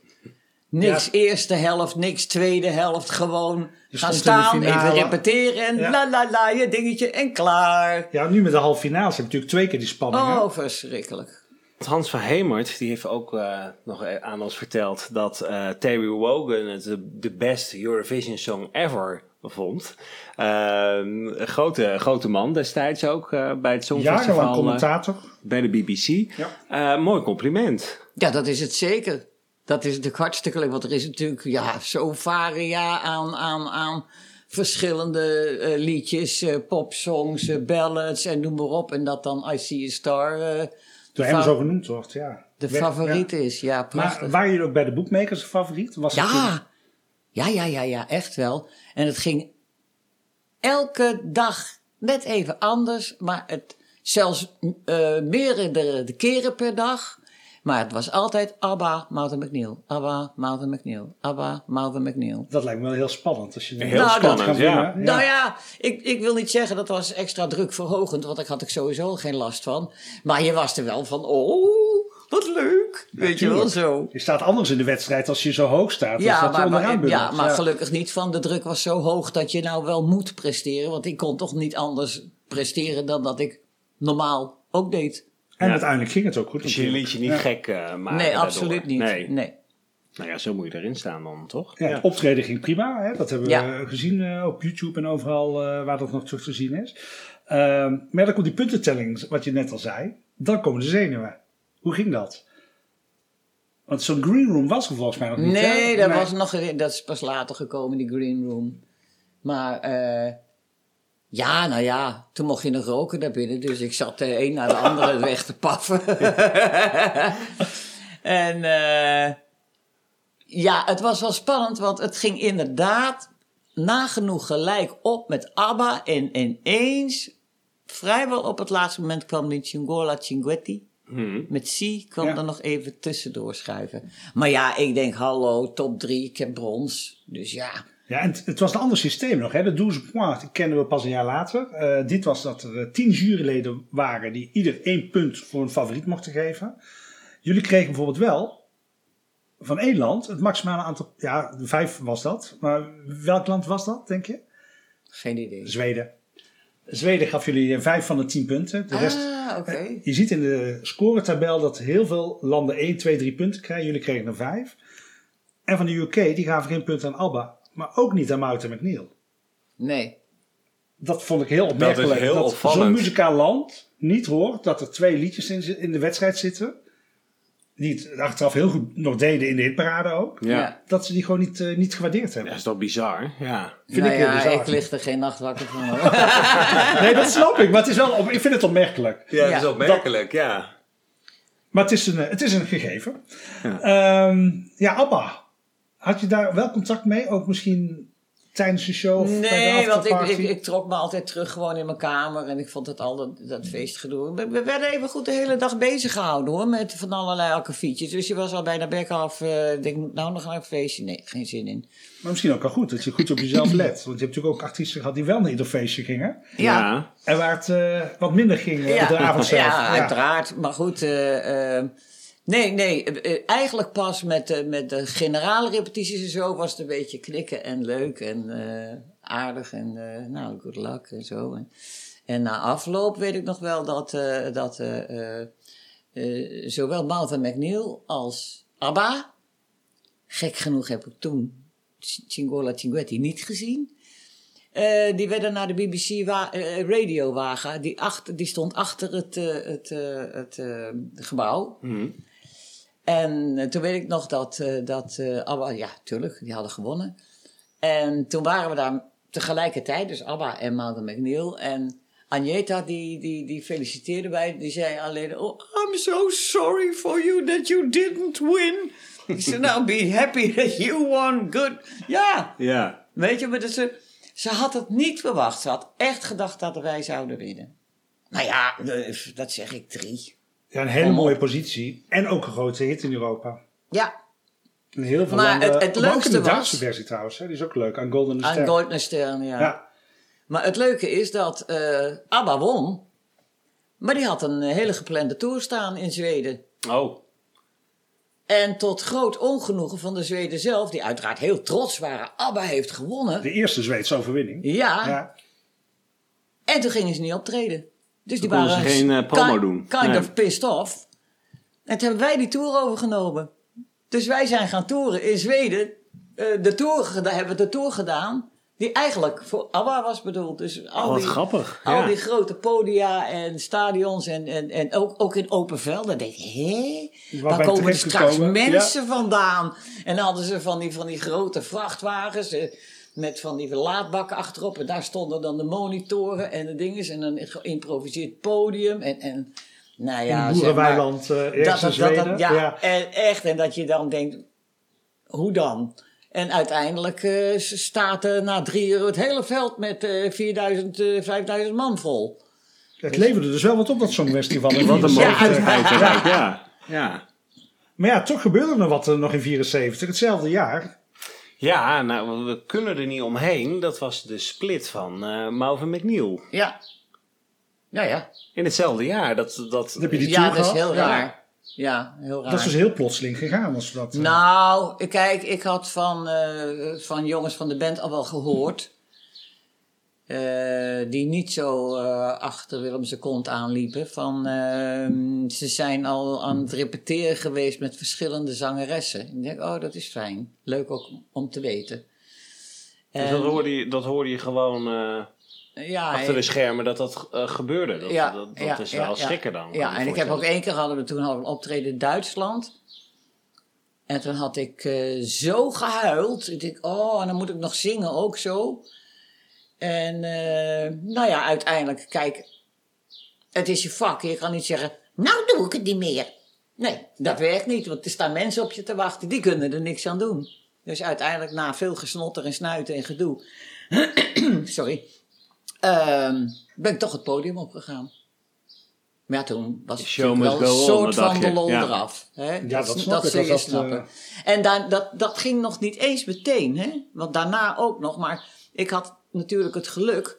Niks Ja. eerste helft, niks tweede helft. Gewoon Je gaan staan, even repeteren en Ja. la la la, je dingetje en klaar. Ja, nu met de halve finale heb je natuurlijk twee keer die spanning. hè? Oh, verschrikkelijk. Hans van Hemert die heeft ook eh, nog aan ons verteld dat eh, Terry Wogan het de, best Eurovision song ever vond. Ehm, een grote, grote man destijds ook eh, bij het Jarenlang Songfestival eh, commentator. bij de BBC. Ja. Eh, mooi compliment. Ja, dat is het zeker. Dat is natuurlijk hartstikke leuk. Want er is natuurlijk ja, zo varia aan, aan, aan verschillende eh, liedjes, eh, popsongs, eh, ballads en noem maar op. En dat dan I See a Star Door hem zo genoemd wordt, ja. de favoriet ja. is. Ja, prachtig. Maar waren jullie ook bij de boekmakers favoriet? Was het Ja, ja, ja, ja, ja, echt wel. En het ging elke dag net even anders, maar het zelfs meerdere de keren per dag. Maar het was altijd Abba, Martha McNeil. Abba, Martha McNeil. Abba, Martha McNeil. Dat lijkt me wel heel spannend. Als je Heel Nou, spannend, ja. Nou ja, ik, ik wil niet zeggen dat was extra druk verhogend, want daar had ik sowieso geen last van. Maar je was er wel van, oh, wat leuk. Weet je wel zo. Je staat anders in de wedstrijd als je zo hoog staat. Ja dat maar, ja, maar gelukkig niet van de druk was zo hoog dat je nou wel moet presteren. Want ik kon toch niet anders presteren dan dat ik normaal ook deed. En Ja. uiteindelijk ging het ook goed. Dus je liet je niet Ja. gek eh, maken nee, daardoor. absoluut niet. Nee. Nee. Nou ja, zo moet je erin staan dan, toch? Ja, het optreden ging prima. Hè? Dat hebben we Ja. gezien eh, op YouTube en overal eh, waar dat nog terug te zien is. Ehm, maar dan komt die puntentelling, wat je net al zei. Dan komen de zenuwen. Hoe ging dat? Want zo'n green room was er volgens mij nog niet. hè? Nee, dat, Was nog, dat is pas later gekomen, die green room. Maar eh, ja, nou ja, toen mocht je nog roken daar binnen. Dus ik zat de een naar de andere weg te paffen. en eh, ja, het was wel spannend, want het ging inderdaad nagenoeg gelijk op met ABBA. En ineens, vrijwel op het laatste moment, kwam die Cingola Cinguetti. Hm. Met C kwam Ja. er nog even tussendoor schuiven. Maar ja, ik denk, hallo, top 3, ik heb brons. Dus ja, Ja, en het, het was een ander systeem nog. Hè? De 12 points die kennen we pas een jaar later. Eh, dit was dat er eh, tien juryleden waren die ieder één punt voor een favoriet mochten geven. Jullie kregen bijvoorbeeld wel van één land het maximale aantal... Ja, vijf was dat. Maar welk land was dat, denk je? geen idee. Zweden. Zweden gaf jullie eh, vijf van de tien punten. De rest, Ah, oké. je ziet in de scoretabel dat heel veel landen 1, 2, 3 punten krijgen. Jullie kregen er vijf. En van de UK, die gaven geen punten aan Alba. Maar ook niet aan Mountain McNeil. Nee. Dat vond ik heel opmerkelijk. heel dat opvallend. zo'n muzikaal land niet hoort dat er twee liedjes in, in de wedstrijd zitten. Die het achteraf heel goed nog deden in de hitparade ook. Ja. Ja. Dat ze die gewoon niet, eh, niet gewaardeerd Ja, hebben. is toch bizar? Ja. Vind nou ik heel ja, bizar. ik lig er geen nacht wakker van. Nee, dat snap ik. Maar het is wel, op- ik vind het opmerkelijk. Ja, dat is opmerkelijk, ja. Maar het is een, eh, het is een gegeven. Ja. Ja. ja, Abba. Had je daar wel contact mee? Ook misschien tijdens de show? Of Nee, want ik, ik, ik trok me altijd terug gewoon in mijn kamer. En ik vond het al dat, dat feestgedoe. We, we werden even goed de hele dag bezig gehouden hoor. Met van allerlei akkefietjes. Dus je was al bijna bek af. eh, ik denk, moet nou nog naar een feestje? Nee, geen zin in. Maar misschien ook wel goed dat je goed op jezelf let. Want je hebt natuurlijk ook artiesten gehad die wel naar ieder feestje gingen. Ja. En waar het eh, wat minder ging eh, op de avond zelf. Ja, uiteraard. Maar goed, eh, eh, nee, nee. eh, eh, eigenlijk pas met, de met de generale repetities en zo was het een beetje knikken en leuk en eh, aardig en eh, nou, good luck en zo. En, na afloop weet ik nog wel dat, dat zowel Mountain McNeil als ABBA, gek genoeg heb ik toen Cingola Cinguetti niet gezien. Die werden naar de BBC wa- eh, radiowagen. Die, achter, die stond achter het, het, gebouw. Hm. En eh, toen weet ik nog dat, eh dat eh, Abba, ja, tuurlijk, die hadden gewonnen. En toen waren we daar tegelijkertijd, dus Abba en Mountain McNeil. En Agneta, die, die, die feliciteerde mij. Die zei alleen, oh, I'm so sorry for you that you didn't win. Ik zei, nou, be happy that you won. Good. Ja, Ja. Weet je, maar dat ze, ze had het niet verwacht. Ze had echt gedacht dat wij zouden winnen. Nou ja, dat zeg ik drie. Ja, een hele mooie positie. En ook een grote hit in Europa. Ja, In heel veel Maar landen. het- het maar ook in leukste de was- Duitse versie trouwens. Hè. Die is ook leuk. Aan Golden aan Star. Goldner Stern, ja. Ja. Maar het leuke is dat eh ABBA won. Maar die had een hele geplande tour staan in Zweden. Oh. En tot groot ongenoegen van de Zweden zelf, die uiteraard heel trots waren, ABBA heeft gewonnen. De eerste Zweedse overwinning. Ja, Ja. en toen gingen ze niet optreden. Dus die waren ze geen, eh, promo ki- doen. kind Nee. of pissed off. En toen hebben wij die tour overgenomen. Dus wij zijn gaan toeren in Zweden. Eh, de tour, geda- hebben de tour gedaan. Die eigenlijk voor ABBA was bedoeld. Dus al, Oh, wat die, grappig. al Ja. die grote podia en stadions. En, en, en ook, ook in open velden. denk ik, hé? Waar komen straks mensen vandaan? En dan hadden ze van die, van die grote vrachtwagens. Eh, met van die laadbakken achterop. En daar stonden dan de monitoren en de dingen. En een geïmproviseerd podium. En, en nou ja, een zeg maar- boerenweiland eh ergens dat, ja, ja. En echt. En dat je dan denkt, hoe dan? En uiteindelijk eh, staat er na drie uur het hele veld met eh 4000, eh 5000 man vol. Het leverde dus wel wat op dat Songfestival. in Wat een 74. mogelijkheid. Ja. ja. Ja. Maar ja, toch gebeurde er wat eh, nog in 74. Hetzelfde jaar. Ja, nou, we kunnen er niet omheen. Dat was de split van eh Malvin McNeil. Ja. Ja, ja. In hetzelfde jaar. Dat, dat, heb je die ja, tour dat is heel Ja. raar. Ja, heel raar. Dat is dus heel plotseling gegaan. Was dat, eh, Nou, kijk, ik had van, eh, van jongens van de band al wel gehoord. Eh, die niet zo eh, achter Willem kont aanliepen. Van, ehm, ze zijn al aan het repeteren geweest met verschillende zangeressen. Ik denk, oh, dat is fijn. Leuk ook om te weten. Dus dat hoorde je, dat hoorde je gewoon eh, ja, achter de schermen dat dat gebeurde. Dat, Ja, dat, dat ja, is wel ja. schrikken dan. Ja, en ik heb ook één keer hadden we toen hadden we een optreden in Duitsland. En toen had ik zo gehuild. Ik denk, oh, en dan moet ik nog zingen ook zo. En eh, nou ja, uiteindelijk, kijk, het is je vak. Je kan niet zeggen, nou doe ik het niet meer. Nee, dat werkt niet, want er staan mensen op je te wachten. Die kunnen er niks aan doen. Dus uiteindelijk, na veel gesnotter en snuiten en gedoe, sorry, ehm, ben ik toch het podium opgegaan. Maar ja, toen was het wel een soort dat van de lol ja. eraf. Hè? Ja, dat ik, zul je dat, snappen. eh, En daar, dat, dat ging nog niet eens meteen, hè? want daarna ook nog. Maar ik had natuurlijk het geluk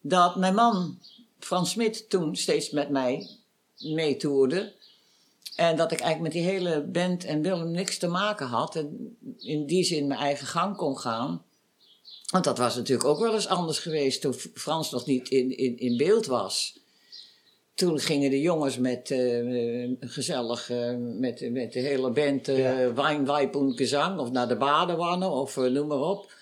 dat mijn man Frans Smit toen steeds met mij meetoerde. En dat ik eigenlijk met die hele band en Willem niks te maken had. En in die zin mijn eigen gang kon gaan. Want dat was natuurlijk ook wel eens anders geweest toen Frans nog niet in, in, in beeld was. Toen gingen de jongens met eh, gezellig eh, met, met de hele band uh, Wijn, Wijp en Gezang of naar de badewanne of noem maar op.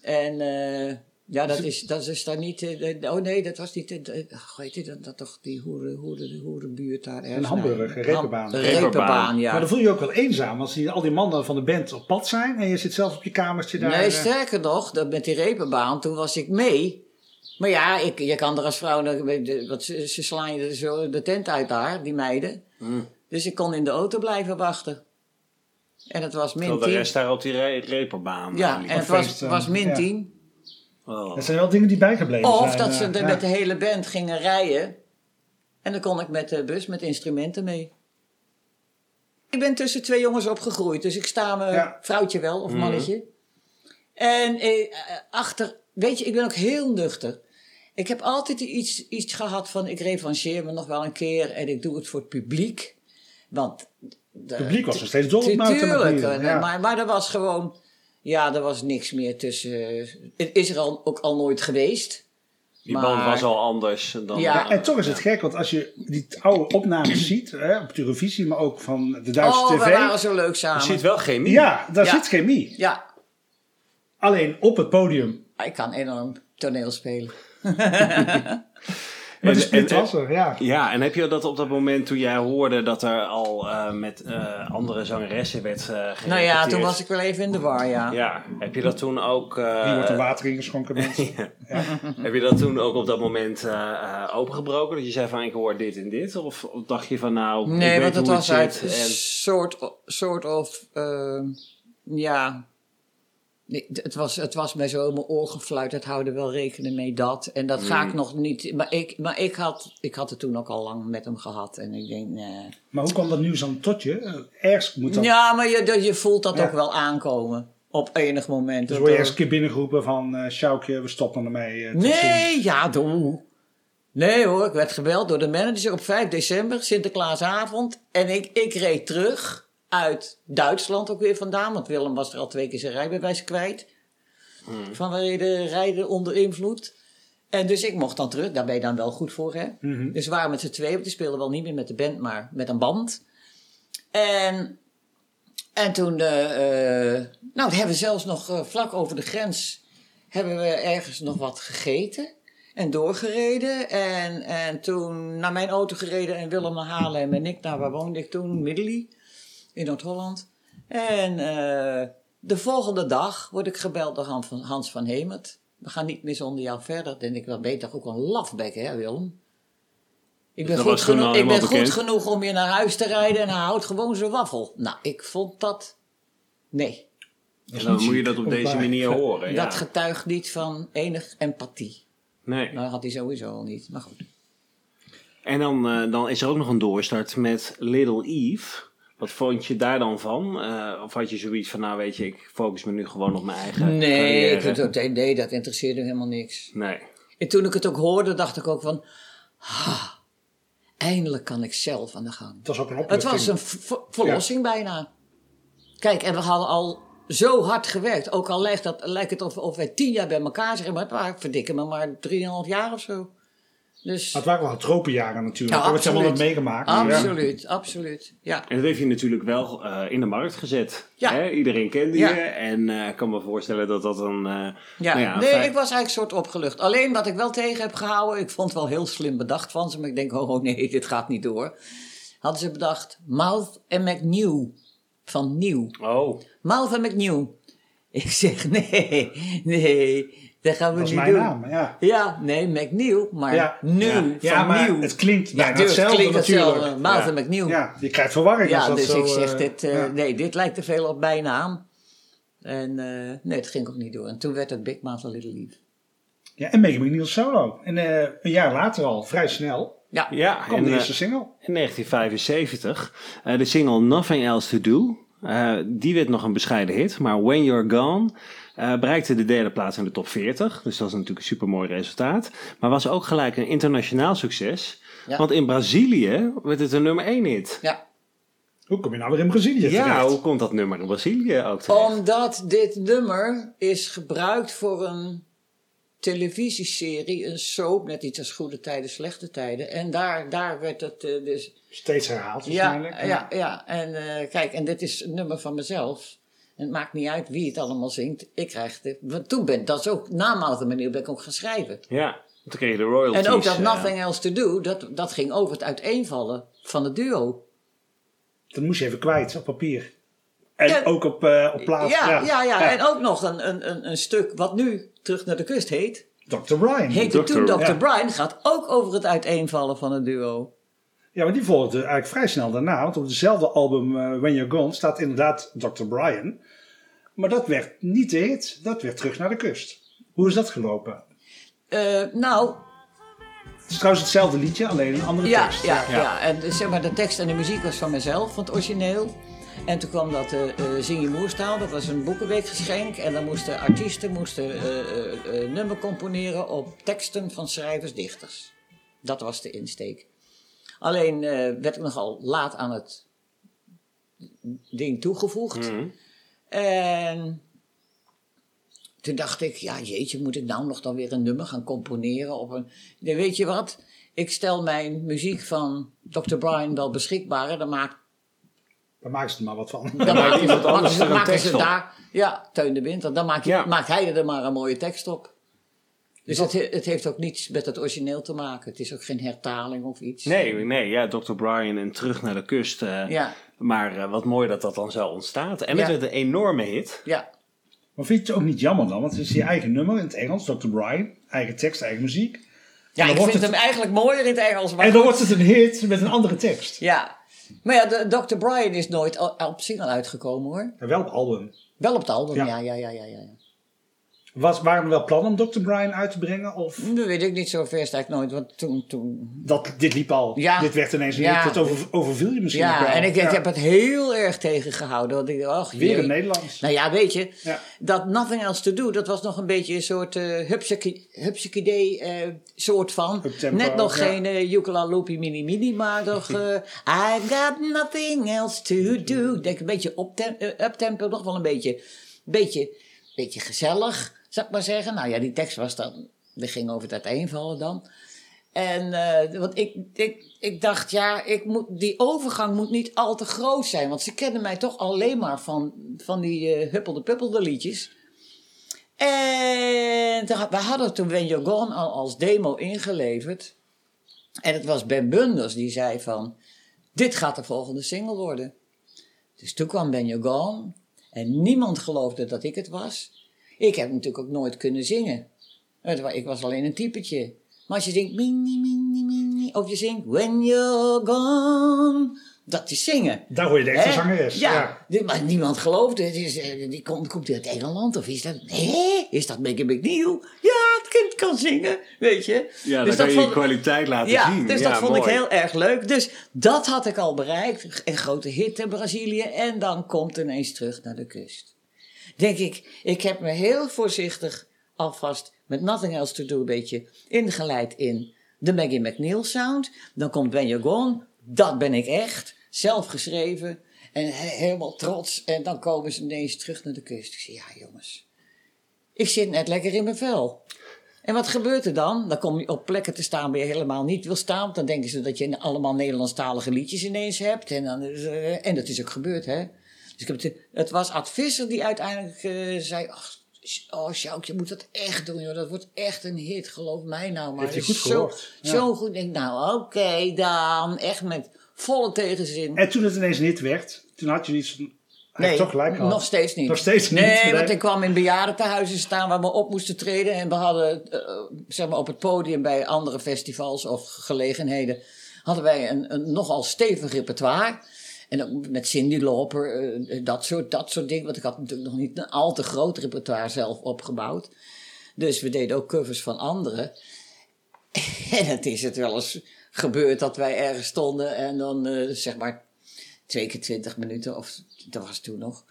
En eh, ja, dat is, dat is daar niet. eh, oh nee, dat was niet. Uh, weet je dat, dat toch die hoeren, hoeren, de hoerenbuurt daar ergens? Hamburg, naar- een reeperbaan. Ham- reeperbaan, ja. Maar dan voel je je ook wel eenzaam als die, al die mannen van de band op pad zijn en je zit zelf op je kamertje daar. Nee, eh, sterker nog, dat met die repenbaan, toen was ik mee. Maar ja, ik, je kan er als vrouw, wat, ze, ze slaan je zo de tent uit daar, die meiden. Mm. Dus ik kon in de auto blijven wachten. En het was min Terwijl de 10. rest daar op die re reperbaan. Ja, liep. en het was, eh, was min ja. 10. Oh. Dat zijn wel dingen die bijgebleven zijn. Of dat ze eh, er ja. met de hele band gingen rijden. En dan kon ik met de bus met instrumenten mee. Ik ben tussen twee jongens opgegroeid, dus ik sta me Ja. vrouwtje wel of mannetje. En eh, eh, achter, weet je, ik ben ook heel nuchter. Ik heb altijd iets, iets gehad van ik revancheer me nog wel een keer en ik doe het voor het publiek. Want de, Het publiek was nog steeds dol op Tuurlijk, McNeil, eh, ja. maar, maar er was gewoon, ja, er was niks meer tussen. eh, Het is er al, ook al nooit geweest. Die maar- band was al anders dan. Ja. Ja, en toch is het gek, want als je die oude opnames ziet, hè, op televisie, maar ook van de Duitse oh, we tv. waren zo leuk Er samen. zit wel chemie. Ja, daar Ja. zit chemie. Ja, Alleen op het podium. ik kan enorm toneel spelen. Maar en- was er, ja. Ja, en heb je dat op dat moment toen jij hoorde dat er al eh, met eh, andere zangeressen werd uh, Nou ja, toen was ik wel even in de war, ja. Ja, heb je dat toen ook... eh, Hier wordt er water ingeschonken, mensen. heb je dat toen ook op dat moment eh, eh, opengebroken? Dat je zei van ik hoor dit en dit? Of, of dacht je van nou, ik Nee, weet want het was uit een en- soort, soort of, ehm, ja... Nee, Het was, het was mij zo in mijn oor gefluit. Het houden wel rekening mee dat. En dat ga Mm. ik nog niet. Maar, ik, maar ik, had, ik had het toen ook al lang met hem gehad. En ik denk, nee. Maar hoe kwam dat nieuws dan tot je? Ergens moet dat... Ja, maar je, dat- je voelt dat Ja. ook wel aankomen. Op enig moment. Dus Dat word je er- ergens een keer binnengeroepen van... eh Sjoukje, we stoppen ermee. eh. Nee, ja, doe. Nee hoor, ik werd gebeld door de manager op 5 december, Sinterklaasavond. En ik, ik reed terug uit Duitsland ook weer vandaan. Want Willem was er al twee keer zijn rijbewijs kwijt. Van rijden, rijden onder invloed. En dus ik mocht dan terug. Daar ben je dan wel goed voor, hè? Mhm. Dus we waren met z'n tweeën. want Die speelden wel niet meer met de band, maar met een band. En, en toen, eh, eh, nou, we hebben zelfs nog eh, vlak over de grens, hebben we ergens nog wat gegeten en doorgereden. En, en toen naar mijn auto gereden en Willem naar Haarlem en ik naar, waar woonde ik toen? Middelie, in Noord-Holland. En eh, de volgende dag word ik gebeld door Han van, Hans van Hemert. We gaan niet meer zonder jou verder. Denk ik, wel beter ook een lafbek, hè Willem? Ik ben, Dat goed, genoeg, ik ben goed genoeg om je naar huis te rijden en hij houdt gewoon zijn waffel. Nou, ik vond dat... Nee, En dan moet je dat op deze manier horen. Ja. dat getuigt niet van enig empathie. Nee. Nou, dat had hij sowieso al niet, maar goed. En dan, eh, dan is er ook nog een doorstart met Little Eve. Wat vond je daar dan van? Eh, of had je zoiets van, nou weet je, ik focus me nu gewoon op mijn eigen Nee, ik, carrière? dat, nee, dat interesseerde helemaal niks. Nee. En toen ik het ook hoorde, dacht ik ook van... "Ah, eindelijk kan ik zelf aan de gang. Het was ook een Het opluchting. was een verlossing bijna. Kijk, en we hadden al zo hard gewerkt. Ook al lijkt, dat, lijkt het of, of wij tien jaar bij elkaar zijn, maar het waren verdikken me maar drieënhalf jaar of zo. Dus Maar het waren wel tropenjaren natuurlijk. Ja, we hebben het allemaal absoluut. meegemaakt. Ja. absoluut, absoluut. Ja. En dat heeft je natuurlijk wel eh, in de markt gezet. Ja. Hè? Iedereen kende Ja. je. En eh, ik kan me voorstellen dat dat dan... eh, Ja, nou ja, nee, fijn- ik was eigenlijk soort opgelucht. Alleen wat ik wel tegen heb gehouden, ik vond het wel heel slim bedacht van ze, maar ik denk, oh, oh nee, dit gaat niet door. Hadden ze bedacht, Mouth en McNew, van Nieuw. Oh, Mouth en McNew. Ik zeg, nee, nee, dat gaan we Dat is niet mijn doen. naam, ja. Ja, nee, McNew, maar Ja. nu, Ja, van ja maar nieuw. het klinkt bijna dus hetzelfde klinkt natuurlijk. hetzelfde, Mouth Ja. Ja, je krijgt verwarring als Ja, dat dus zo... ik zeg, eh, dit, eh, ja. nee, dit lijkt te veel op bijnaam. En eh, nee, het ging ook niet door. En toen werd het Big Mouth a Little Leaf. Ja, en Maggie McNeil solo. En eh, een jaar later al, vrij snel, Ja, ja. kwam de eerste single. in 1975. eh, de single Nothing Else To Do. eh, die werd nog een bescheiden hit. Maar When You're Gone eh, bereikte de derde plaats in de top 40. Dus dat is natuurlijk een supermooi resultaat. Maar was ook gelijk een internationaal succes. Ja. Want in Brazilië werd het een nummer 1 hit. ja. Hoe kom je nou weer in Brazilië Ja, terecht? hoe komt dat nummer in Brazilië ook terecht? Omdat dit nummer is gebruikt voor een televisieserie, een soap, net iets als Goede Tijden, Slechte Tijden. En daar, daar werd het eh, dus... Steeds herhaald Ja, waarschijnlijk. ja, ja. En eh, kijk, en dit is een nummer van mezelf. En het maakt niet uit wie het allemaal zingt. Ik krijg het. Want toen ben dat is ook na Mouth manier ben ik ook gaan schrijven. Ja, toen kreeg je de royalties. En ook dat eh, Nothing Else To Do, dat, dat ging over het uiteenvallen van het duo. Dat moest je even kwijt op papier. En Ja. ook op, eh, op plaats. Ja, ja, ja, En ook nog een, een, een, een stuk wat nu Terug naar de Kust heet. Dr. Brian. Heette toen Dr. Dr. ja. Brian, gaat ook over het uiteenvallen van het duo. Ja, maar die volgde eigenlijk vrij snel daarna. Want op dezelfde album eh, When You're Gone staat inderdaad Dr. Brian. Maar dat werd niet de hit. Dat werd terug naar de kust. Hoe is dat gelopen? Eh, nou, Het is trouwens hetzelfde liedje, alleen een andere ja, tekst. ja, ja, En eh, zeg maar, de tekst en de muziek was van mezelf, van het origineel. En toen kwam dat eh, Zing je Moerstaal, dat was een boekenweekgeschenk. En dan moesten artiesten moesten, eh, eh, eh, nummer componeren op teksten van schrijvers, dichters. Dat was de insteek. Alleen eh, werd ik nogal laat aan het ding toegevoegd. mhm. En toen dacht ik, ja jeetje, moet ik nou nog dan weer een nummer gaan componeren op een... Nee, weet je wat, ik stel mijn muziek van Dr. Brian wel beschikbaar. en Dan, maak, Daar maken ze er maar wat van. dan maken, iemand anders ze, er een maken ze daar... Ja, Teun de Winter, dan maak je, Ja. maakt hij er maar een mooie tekst op. Dus het, he- het heeft ook niets met het origineel te maken. Het is ook geen hertaling of iets. Nee, nee, ja, Dr. Brian en Terug naar de Kust. eh, Ja, Maar eh, wat mooi dat dat dan zo ontstaat. En Ja. het werd een enorme hit. ja. Maar vind je het ook niet jammer dan? Want het is je eigen nummer in het Engels, Dr. Brian. Eigen tekst, eigen muziek. ja dan ik wordt vind het- hem eigenlijk mooier in het Engels. Maar En dan goed. wordt het een hit met een andere tekst. Ja. Maar ja, de, Dr. Brian is nooit op single uitgekomen hoor. En wel op album. Wel op het album, Ja. ja, ja, ja, ja, ja. Was, waren er wel plannen om Dr. Brian uit te brengen? Of Dat weet ik niet zo ver ik nooit, want toen... toen dat, dit liep al? Ja. Dit werd ineens een Ja. Dat over, overviel je misschien ja, wel. en ik, ik heb het heel erg tegengehouden. Want ik ach, Weer in Nederlands. Nou ja, weet je, dat Nothing Else To Do, dat was nog een beetje een soort uh, eh soort van. Uptempo, Net nog geen uh, Yukala Loopy Mini Mini, maar toch... eh, I got nothing else to do. Ik denk een beetje uptem- eh, uptempo, nog wel een beetje, beetje, beetje gezellig, zou ik maar zeggen. Nou ja, die tekst was dan, die ging over het uiteenvallen dan. En eh, want ik, ik, ik dacht, ja, ik moet, die overgang moet niet al te groot zijn. Want ze kennen mij toch alleen maar van, van die eh, huppelde puppelde liedjes. En wij hadden toen When You're Gone al als demo ingeleverd. En het was Ben Bunders die zei van, dit gaat de volgende single worden. Dus toen kwam Ben You're Gone. En niemand geloofde dat ik het was. Ik heb natuurlijk ook nooit kunnen zingen. Ik was alleen een typetje. Maar als je zingt mini, mini, mini, of je zingt When You're Gone, dat is zingen. Daar hoor je de echte Hè? zangeres. Ja, Ja. maar niemand geloofde. Het is, eh, die komt, komt uit Engeland of is dat... Hé, is dat Mickey McNeil? Ja, het kind kan zingen, weet je. Ja, dan Dus kan dat je je vond- kwaliteit laten ja, zien. dus ja, dat vond ik heel erg leuk. Dus dat had ik al bereikt. Een grote hit in Brazilië. En dan komt ineens terug naar de kust. Denk ik, ik heb me heel voorzichtig alvast met Nothing Else To Do een beetje ingeleid in de Maggie McNeil sound. Dan komt When You're Gone, dat ben ik echt. Zelf geschreven en he- helemaal trots. En dan komen ze ineens terug naar de kust. Ik zeg, ja jongens, ik zit net lekker in mijn vel. En wat gebeurt er dan? Dan kom je op plekken te staan waar je helemaal niet wil staan. Dan denken ze dat je allemaal Nederlandstalige liedjes ineens hebt. En, dan, en dat is ook gebeurd, hè. Dus ik heb het, het was Ad Visser die uiteindelijk eh, zei... Ach, oh, Sjouk, je moet dat echt doen, joh. Dat wordt echt een hit, geloof mij nou maar. Heeft Het is goed gehoord. Ja. Zo, zo goed. Denk, nou, oké, dan. Echt met volle tegenzin. En toen het ineens een hit werd, toen had je iets heeft toch gelijk gehad. nog steeds niet. Nog steeds niet, Nee, nee. want ik kwam in bejaardentehuizen staan waar we op moesten treden. En we hadden, eh, zeg maar, op het podium bij andere festivals of gelegenheden... hadden wij een, een nogal stevig repertoire. En ook met Cindy Lauper, eh, dat, soort, dat soort dingen. Want ik had natuurlijk nog niet een al te groot repertoire zelf opgebouwd. Dus we deden ook covers van anderen. En het is het wel eens gebeurd dat wij ergens stonden en dan eh, zeg maar twee keer twintig minuten, of dat was toen nog.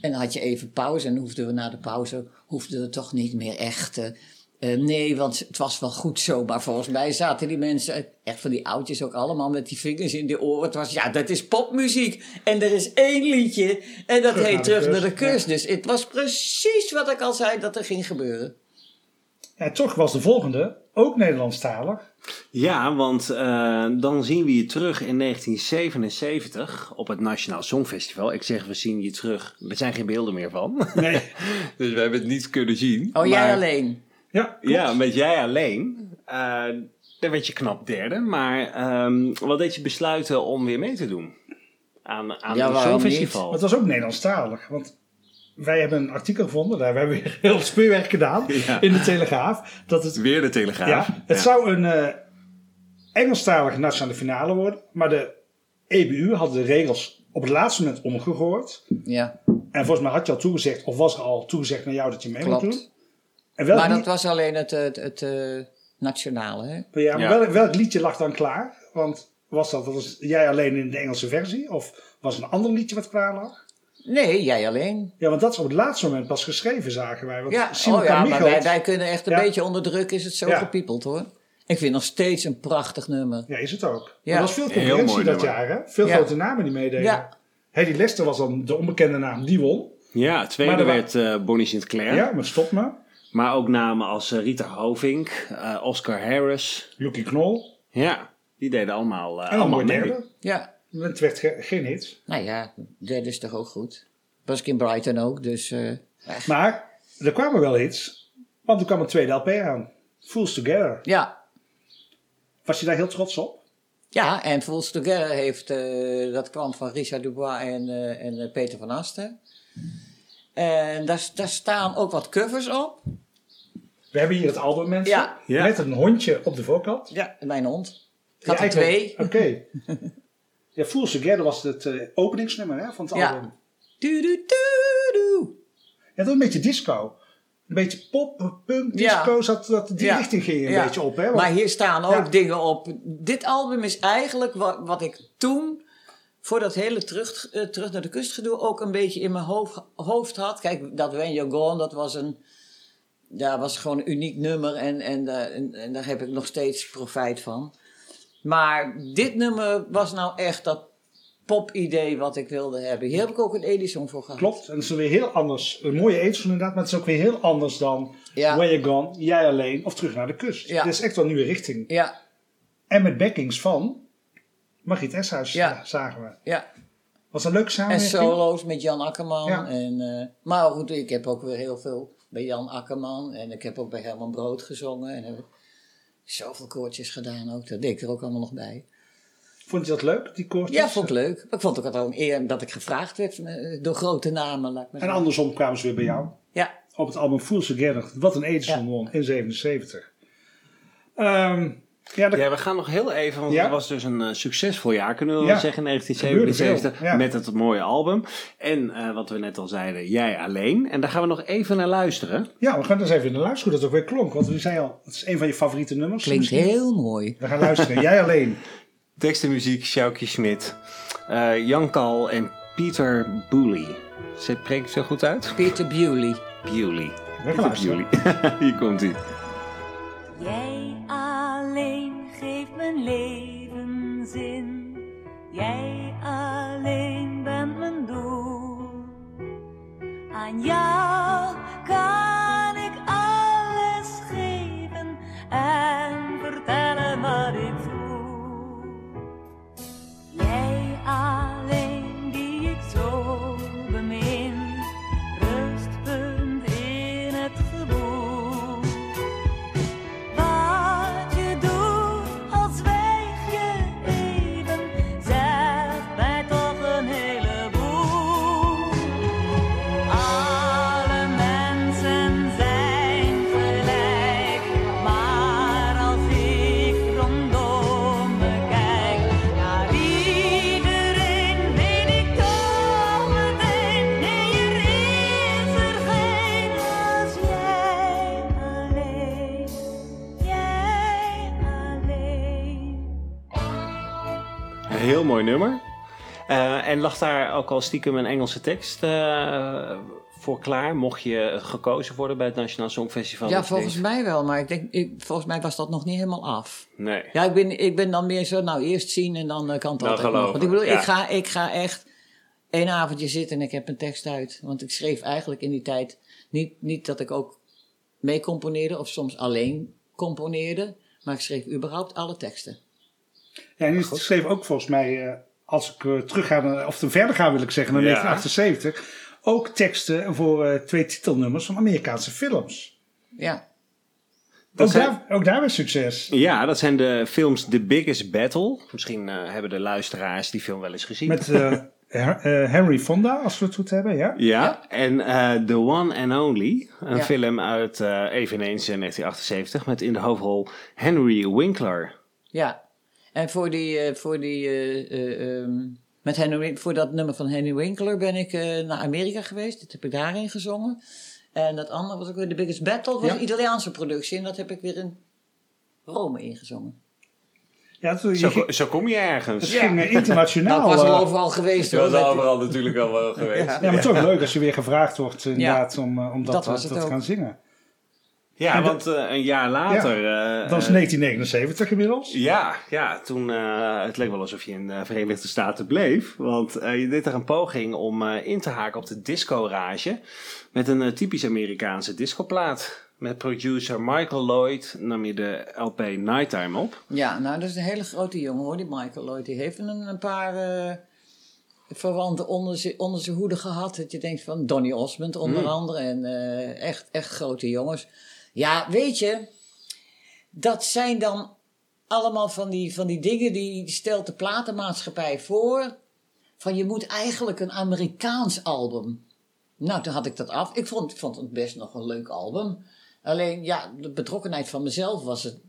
En dan had je even pauze en hoefden we na de pauze, hoefden we toch niet meer echt. eh, eh, nee, want het was wel goed zo. Maar volgens mij zaten die mensen, eh, echt van die oudjes ook allemaal met die vingers in de oren. Het was, ja, dat is popmuziek. En er is één liedje en dat Terug heet Terug naar de kust. Dus het was precies wat ik al zei dat er ging gebeuren. En toch was de volgende ook Nederlandstalig. Ja, want eh, dan zien we je terug in 1977 op het Nationaal Songfestival. Ik zeg, we zien je terug. Er zijn geen beelden meer van. Nee. dus we hebben het niet kunnen zien. Oh, jij alleen? Ja, klopt. Ja, met jij alleen. Eh daar werd je knap derde. Maar ehm, wat deed je besluiten om weer mee te doen? Aan, aan Ja, het waarom Songfestival. Maar het was ook Nederlandstalig. Want wij hebben een artikel gevonden, daar hebben we weer heel speurwerk gedaan Ja. in de Telegraaf. Dat het, Weer de Telegraaf. ja, het zou een eh Engelstalige nationale finale worden, maar de EBU had de regels op het laatste moment omgegooid. Ja, En volgens mij had je al toegezegd, of was er al toegezegd naar jou dat je mee moet klopt. doen. En welk, Maar dat lied- was alleen het, het, het eh, nationale, hè? ja, maar Ja. Welk, welk liedje lag dan klaar? Want was dat, was jij alleen in de Engelse versie? Of was er een ander liedje wat klaar lag? Nee, jij alleen. Ja, want dat is op het laatste moment pas geschreven, zagen wij. Want Ja, Simon oh ja maar wij, wij kunnen echt een Ja. beetje onder druk, is het zo Ja. gepiepeld hoor. Ik vind nog steeds een prachtig nummer. Ja, is het ook. Ja. Er was veel concurrentie dat nummer. jaar, hè? Veel Ja. grote namen die meededen. Ja. Hedy Lester was dan de onbekende naam, die won. Ja, tweede Maar er werd eh, Bonnie Sinclair. Ja, met Stop Me. Maar ook namen als eh, Rita Havink, eh, Oscar Harris. Lucky Knol. Ja, die deden allemaal, eh En allemaal derde. Ja, Het werd ge- geen hit. nou ja, derde is toch ook goed. Was ik in Brighton ook, dus... eh, Maar er kwamen wel hits. Want er kwam een tweede LP aan. Fools Together. ja. Was je daar heel trots op? ja, en Fools Together heeft... eh, dat kwam van Richard Dubois en, eh, en Peter van Asten. En daar, daar staan ook wat covers op. We hebben hier het album, mensen. Ja. Ja. Met een hondje op de voorkant. Ja, mijn hond. Ik had Ja, er twee. Oké. ja, Fools Together was het eh, openingsnummer hè, van het Ja. album. Du, du, du, du. Ja, dat was een beetje disco. Een beetje pop, punk, disco. Ja. Zat, dat, die Ja. richting ging een Ja. beetje op. Hè? Want- Maar hier staan ook Ja. dingen op. Dit album is eigenlijk wat, wat ik toen, voor dat hele terug, eh, terug naar de kust gedoe, ook een beetje in mijn hoofd, hoofd had. Kijk, dat When You're Gone, dat was een, ja, was gewoon een uniek nummer en, en, eh, en, en daar heb ik nog steeds profijt van. Maar dit nummer was nou echt dat pop-idee wat ik wilde hebben. Hier heb ik ook een Edison voor gehad. Klopt, en het is weer heel anders. Een mooie eetstoel inderdaad, maar het is ook weer heel anders dan Ja. When You're Gone, Jij Alleen of Terug naar de Kust. Ja. Het is echt wel een nieuwe richting. Ja, En met backings van Margriet Eshuis Ja. zagen we. ja. Was een leuke En samenwerking. solo's met Jan Akkerman. Ja. En, eh, maar goed, ik heb ook weer heel veel bij Jan Akkerman. En ik heb ook bij Herman Brood gezongen. En heb zoveel koortjes gedaan ook. Dat deed ik er ook allemaal nog bij. Vond je dat leuk, die koortjes? Ja, vond ik leuk. Maar ik vond ook wel een eer dat ik gevraagd werd eh, door grote namen. Laat En andersom kwamen ze weer bij jou. Ja, Op het album Fools Together. Wat een Edison Ja. won in 77. Ehm, ja, dat Ja, we gaan nog heel even, want Ja. het was dus een eh, succesvol jaar, kunnen we Ja. wel zeggen, in 1977, Gebeurde veel, ja. met het mooie album. En eh, wat we net al zeiden, Jij Alleen. En daar gaan we nog even naar luisteren. Ja, we gaan dus even naar luisteren hoe dat ook weer klonk. Want we zei al, het is een van je favoriete nummers. klinkt misschien. heel mooi. We gaan luisteren. Jij alleen. Tekst en muziek, Sjoukje Smit, eh, Jan Kal en Pieter Booley. Spreek ik het zo goed uit? Peter Bewley. Bewley. We gaan luisteren. Bewley. Hier komt hij. Jij geeft mijn leven zin. Jij alleen bent mijn doel. Aan jou kan mooi nummer. Eh, en lag daar ook al stiekem een Engelse tekst eh, voor klaar? Mocht je gekozen worden bij het Nationaal Songfestival? Ja, volgens mij wel, maar ik denk, ik, volgens mij was dat nog niet helemaal af. Nee. Ja, ik ben, ik ben dan meer zo, nou eerst zien en dan eh, kan het Dan altijd nog. Want ik bedoel, ja. ik, ga, ik ga echt één avondje zitten en ik heb een tekst uit. Want ik schreef eigenlijk in die tijd niet, niet dat ik ook mee componeerde of soms alleen componeerde, maar ik schreef überhaupt alle teksten. Ja, en je schreef ook volgens mij, eh, als ik eh, terug ga, naar- of verder ga wil ik zeggen, naar Ja. 1978, ook teksten voor eh, twee titelnummers van Amerikaanse films. Ja, Dat Ook, zijn- daar, ook daar weer succes. Ja, dat zijn de films The Biggest Battle. Misschien eh, hebben de luisteraars die film wel eens gezien. Met eh, eh, Henry Fonda, als we het goed hebben, ja? Ja, en eh, The One and Only, een Ja. film uit eh, eveneens in 1978 met in de hoofdrol Henry Winkler. ja. En voor die, eh, voor die, eh, eh, ehm, met Henry, voor dat nummer van Henry Winkler ben ik eh, naar Amerika geweest. Dat heb ik daarin gezongen. En dat andere was ook weer The Biggest Battle, was Ja. een Italiaanse productie. En dat heb ik weer in Rome ingezongen. Ja, toen, Zo, ging, zo kom je ergens. het ging eh, internationaal. Ik was al overal geweest hoor. Met- natuurlijk al wel geweest. Ja. ja, maar toch leuk als je weer gevraagd wordt inderdaad om, om dat, Dat te- was het dat te gaan zingen. Ja, En want eh, een jaar later... eh, Dat is eh, 1979 inmiddels. Ja, ja toen eh, het leek wel alsof je in de Verenigde Staten bleef. Want eh, je deed er een poging om eh, in te haken op de disco-rage. Met een eh, typisch Amerikaanse discoplaat. Met producer Michael Lloyd nam je de LP Nighttime op. Ja, nou, dat is een hele grote jongen hoor, die Michael Lloyd. Die heeft een, een paar eh, verwanten onder zijn onder zijn hoede gehad. Dat je denkt van Donny Osmond onder andere. En eh, echt, echt grote jongens. Ja, weet je, dat zijn dan allemaal van die, van die dingen die stelt de platenmaatschappij voor. Van je moet eigenlijk een Amerikaans album. Nou, toen had ik dat af. Ik vond, vond het best nog een leuk album. Alleen, ja, de betrokkenheid van mezelf was het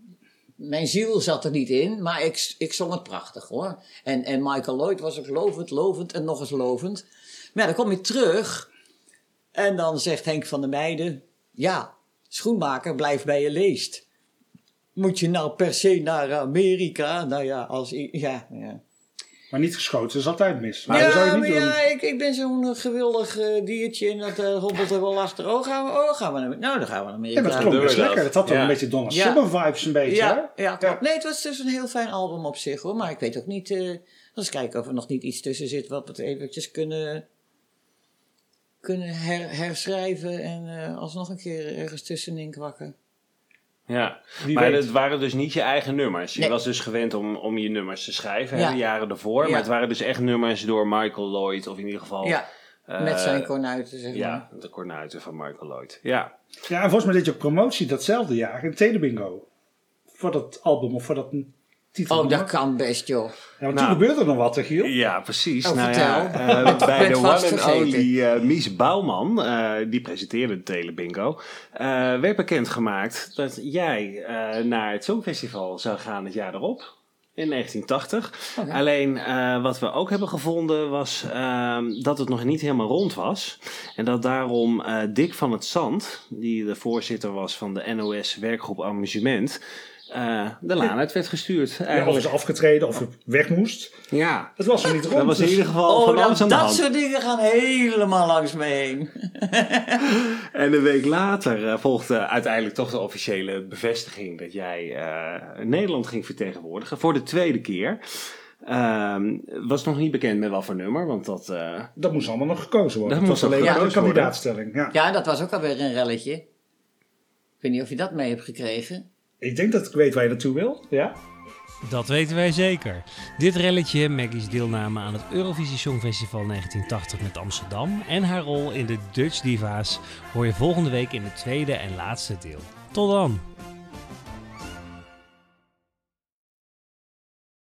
mijn ziel zat er niet in, maar ik, ik zong het prachtig hoor. En, en Michael Lloyd was ook lovend, lovend en nog eens lovend. Maar dan kom je terug en dan zegt Henk van der Meijden... Ja, schoenmaker, blijf bij je leest. Moet je nou per se naar Amerika? Nou ja, als... Ja, ja. Maar niet geschoten is altijd mis. Maar dat zou ja je maar niet doen. ja, ik, ik ben zo'n gewillig eh, diertje en dat eh, hobbelt er wel achter. Oh, gaan we, oh, gaan we naar... Nou, dan gaan we naar Amerika. Ja, maar het klonk best dat. lekker. Dat had toch Ja. een beetje Donna Ja. Summer vibes een beetje, Ja, hè? ja, klopt. Nee, het was dus een heel fijn album op zich hoor. Maar ik weet ook niet. eh eens kijken of er nog niet iets tussen zit wat we het eventjes kunnen, kunnen her- herschrijven en eh alsnog een keer ergens tussenin kwakken. Ja, Wie maar weet. het waren dus niet je eigen nummers. Je Nee. was dus gewend om, om je nummers te schrijven, hè, Ja. de jaren ervoor. Ja. Maar het waren dus echt nummers door Michael Lloyd, of in ieder geval... ja, eh, met zijn kornuiten zeg maar. Ja, de kornuiten van Michael Lloyd. Ja, Ja, en volgens mij deed je ook promotie datzelfde jaar in Telebingo. Voor dat album of voor dat titel. Oh, dat kan best joh. Ja, want Nou. toen gebeurde er nog wat, hè, Giel? Ja, precies. Oh, nou vertel. ja, eh, bij de one and only eh, Mies Bouwman, eh, die presenteerde de Telebingo, eh werd bekendgemaakt dat jij eh, naar het Songfestival zou gaan het jaar erop. In 1980. Oké. Alleen eh, wat we ook hebben gevonden was ehm, dat het nog niet helemaal rond was. En dat daarom eh, Dick van het Zand, die de voorzitter was van de NOS werkgroep Amusement, eh, de laan uit werd gestuurd. Ja, of is afgetreden of weg moest. Ja, Het was er niet rond. dat was in dus- ieder geval Oh, van nou, alles aan de dat hand. soort dingen gaan helemaal langs me heen. En een week later eh, volgde uiteindelijk toch de officiële bevestiging dat jij eh, Nederland ging vertegenwoordigen voor de tweede keer. Ehm, was nog niet bekend met wat voor nummer, want dat... eh, Dat moest allemaal nog gekozen worden. Dat Dat, was alleen maar de kandidaatstelling. Ja. Ja, dat was ook alweer een relletje. Ik weet niet of je dat mee hebt gekregen. Ik denk dat ik weet waar je naartoe wil. Ja? Dat weten wij zeker. Dit relletje, Maggie's deelname aan het Eurovisie Songfestival 1980 met Amsterdam en haar rol in de Dutch Diva's, hoor je volgende week in het tweede en laatste deel. Tot dan!